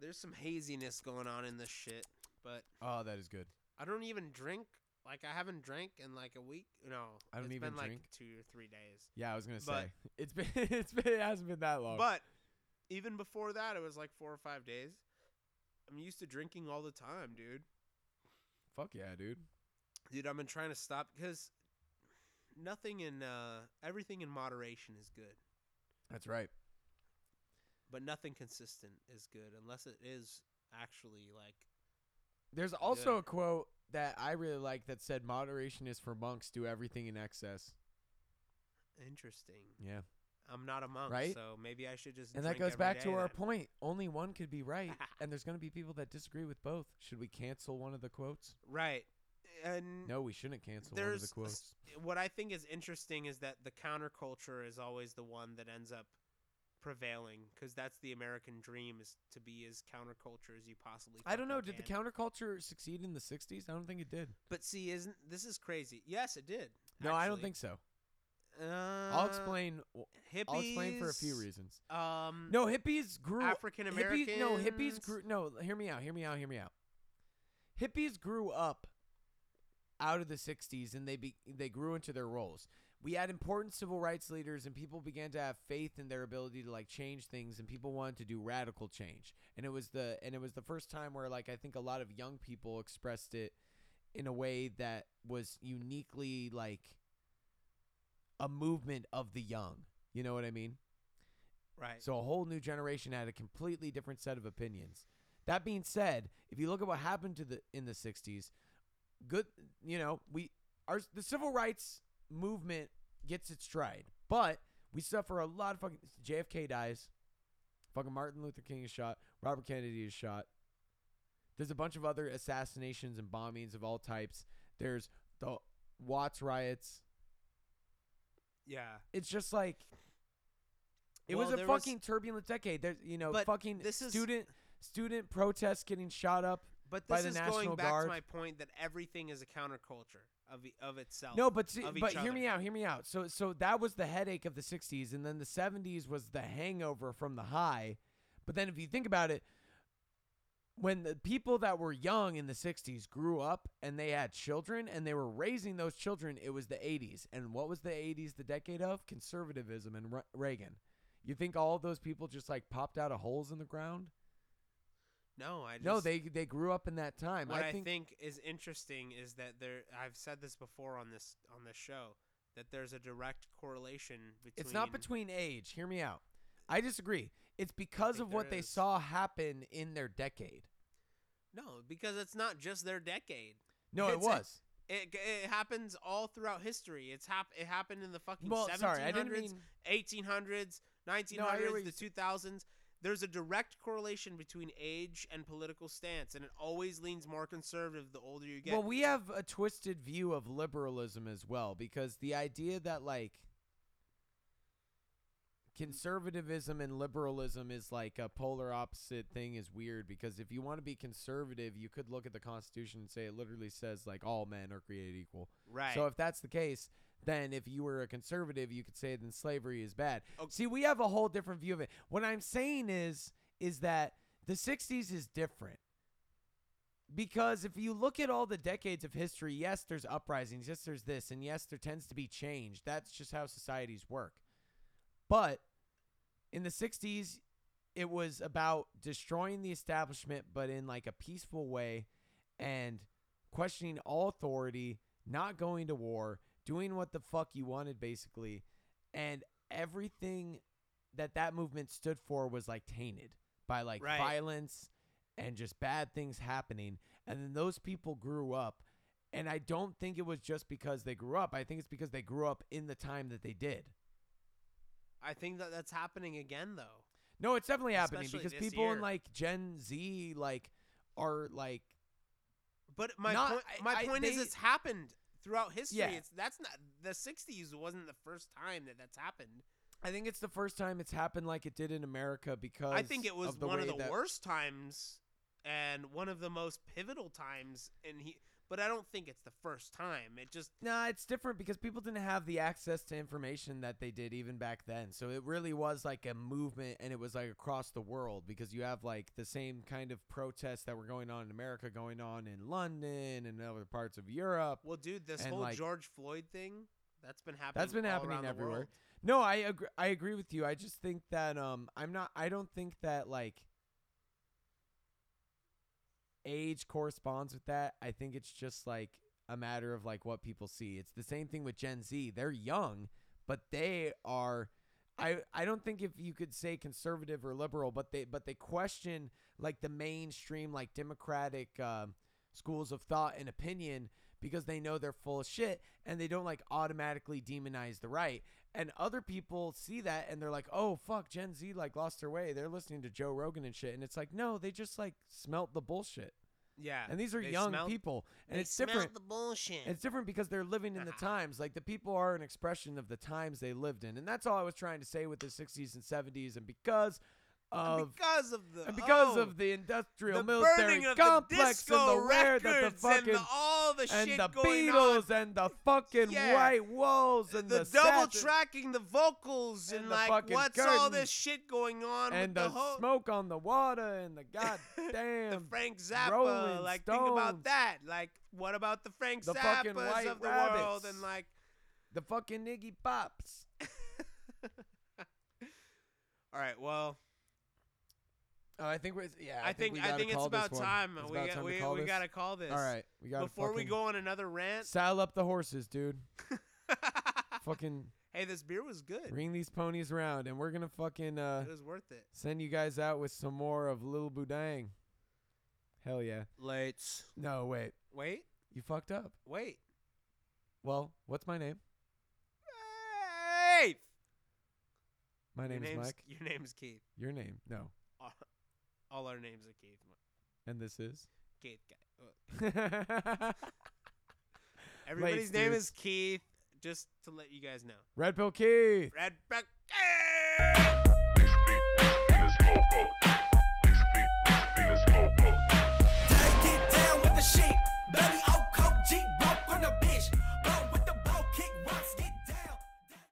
There's some haziness going on in this shit, but Oh, that is good. I don't even drink. Like I haven't drank in like a week. No, I don't it's even been like drink. two or three days. Yeah, I was gonna But- say it's been it's been it hasn't been that long. But even before that, it was like four or five days. I'm used to drinking all the time, dude. fuck yeah, dude. Dude, I've been trying to stop because nothing in uh everything in moderation is good, That's right. but nothing consistent is good unless it is actually like There's also Good. a quote that I really like that said moderation is for monks, do everything in excess. interesting. Yeah. I'm not a monk, Right? so maybe I should just. And that goes back to our then. point. Only one could be right, and there's going to be people that disagree with both. Should we cancel one of the quotes? Right. And No, we shouldn't cancel one of the quotes. what I think is interesting is that the counterculture is always the one that ends up prevailing because that's the American dream is to be as counterculture as you possibly. I don't know. Did the counterculture succeed in the '60s? I don't think it did. But see, isn't this is crazy? Yes, it did. No, I don't think so. Uh, I'll explain. Hippies. I'll explain for a few reasons. Um, No, hippies grew. African hippies, no, hippies grew. No, hear me out. Hear me out. Hear me out. Hippies grew up out of the '60s, and they be, they grew into their roles. We had important civil rights leaders, and people began to have faith in their ability to like change things, and people wanted to do radical change. And it was the and it was the first time where like I think a lot of young people expressed it in a way that was uniquely like a movement of the young. You know what I mean? right. So a whole new generation had a completely different set of opinions. That being said, if you look at what happened to the in the 60s, good, you know, we our the civil rights movement gets its stride, but we suffer a lot of fucking JFK dies. Fucking Martin Luther King is shot, Robert Kennedy is shot. There's a bunch of other assassinations and bombings of all types. There's the Watts riots. yeah. It's just like it Well, was a there was- fucking turbulent decade. There's you know fucking this is- student student protests getting shot up. But this is going back Guard. to my point that everything is a counterculture of of itself. No, but see, but hear me out, hear me out. So so that was the headache of the 60s and then the 70s was the hangover from the high. But then if you think about it when the people that were young in the 60s grew up and they had children and they were raising those children, it was the 80s. And what was the 80s the decade of? Conservatism and Re- Reagan. You think all of those people just like popped out of holes in the ground? No, I just, no, they they grew up in that time. What I I think, think, is interesting is that there. I've said this before on this on this show that there's a direct correlation between. it's not between age. Hear me out. I disagree. It's because of what they saw happen in their decade. No, because it's not just their decade. No, it It's a- was. It, it happens all throughout history. It's hap- It happened in the fucking Well, 1700s, sorry, I didn't mean. 1800s, 1900s, No, I hear what the 2000s. There's a direct correlation between age and political stance, and it always leans more conservative the older you get. Well, we have a twisted view of liberalism as well because the idea that like conservatism and liberalism is like a polar opposite thing is weird because if you want to be conservative, you could look at the Constitution and say it literally says like all men are created equal. right. So if that's the case, then if you were a conservative, you could say then slavery is bad. Okay. See, we have a whole different view of it. What I'm saying is is that the 60s is different. Because if you look at all the decades of history, yes, there's uprisings, yes, there's this, and yes, there tends to be change. That's just how societies work. But in the 60s, it was about destroying the establishment, but in like a peaceful way and questioning all authority, not going to war, doing what the fuck you wanted, basically. And everything that that movement stood for was like tainted by like Right. violence and just bad things happening. And then those people grew up. And I don't think it was just because they grew up. I think it's because they grew up in the time that they did. I think that that's happening again, though. No, it's definitely happening Especially because people in like Gen Z like are like But my Not- point, my I- point is, they- it's happened throughout history. Yeah. It's that's not the '60s wasn't the first time that that's happened. I think it's the first time it's happened like it did in America because I think it was of one of the that- worst times and one of the most pivotal times. in he, but I don't think it's the first time. It just Nah, it's different because people didn't have the access to information that they did even back then. So it really was like a movement and it was like across the world because you have like the same kind of protests that were going on in America going on in London and other parts of Europe. well, dude, this And, whole like- George Floyd thing that's been happening. That's been happening everywhere. No, I agree I agree with you. I just think that um I'm not I don't think that like age corresponds with that. I think it's just like a matter of like what people see. It's the same thing with Gen Z. They're young, but they are I I don't think if you could say conservative or liberal, but they but they question like the mainstream like democratic um, schools of thought and opinion because they know they're full of shit and they don't like automatically demonize the right. And other people see that and they're like, "Oh fuck, Gen Z like lost their way. They're listening to Joe Rogan and shit." And it's like, "No, they just like smelt the bullshit." Yeah. And these are young people, and it's different. the bullshit. It's different because they're living in the times. Like the people are an expression of the times they lived in, and that's all I was trying to say with the '60s and '70s. And because of because of the and because oh, of the industrial the military complex the and the rare that the fucking and the, all the and shit the going Beatles on. and the fucking Yeah. white walls and the, the, double tracking the vocals and, and the like fucking what's all this shit going on and with the, whole smoke on the water and the goddamn the Frank Zappa Rolling like think about that like what about the Frank The fucking Zappas White of the world and like the fucking Iggy Pops. all right well Oh, I think we're yeah. I, think, we I think it's about time It's we about got, time we, call we this. gotta call this All right, we got before we go on another rant saddle up the horses, dude. fucking hey this beer was good bring these ponies around, and we're gonna fucking uh it was worth it send you guys out with some more of Lil Boudang. Hell yeah. late No, wait. wait You fucked up. wait Well, what's my name? Keith. My Your name is Mike. Your name is Keith. Your name? No. All our names are Keith. And this is Keith guy. Everybody's Lates, name dudes. is Keith. Just to let you guys know. Red Pill Keith. Red Pill Keith.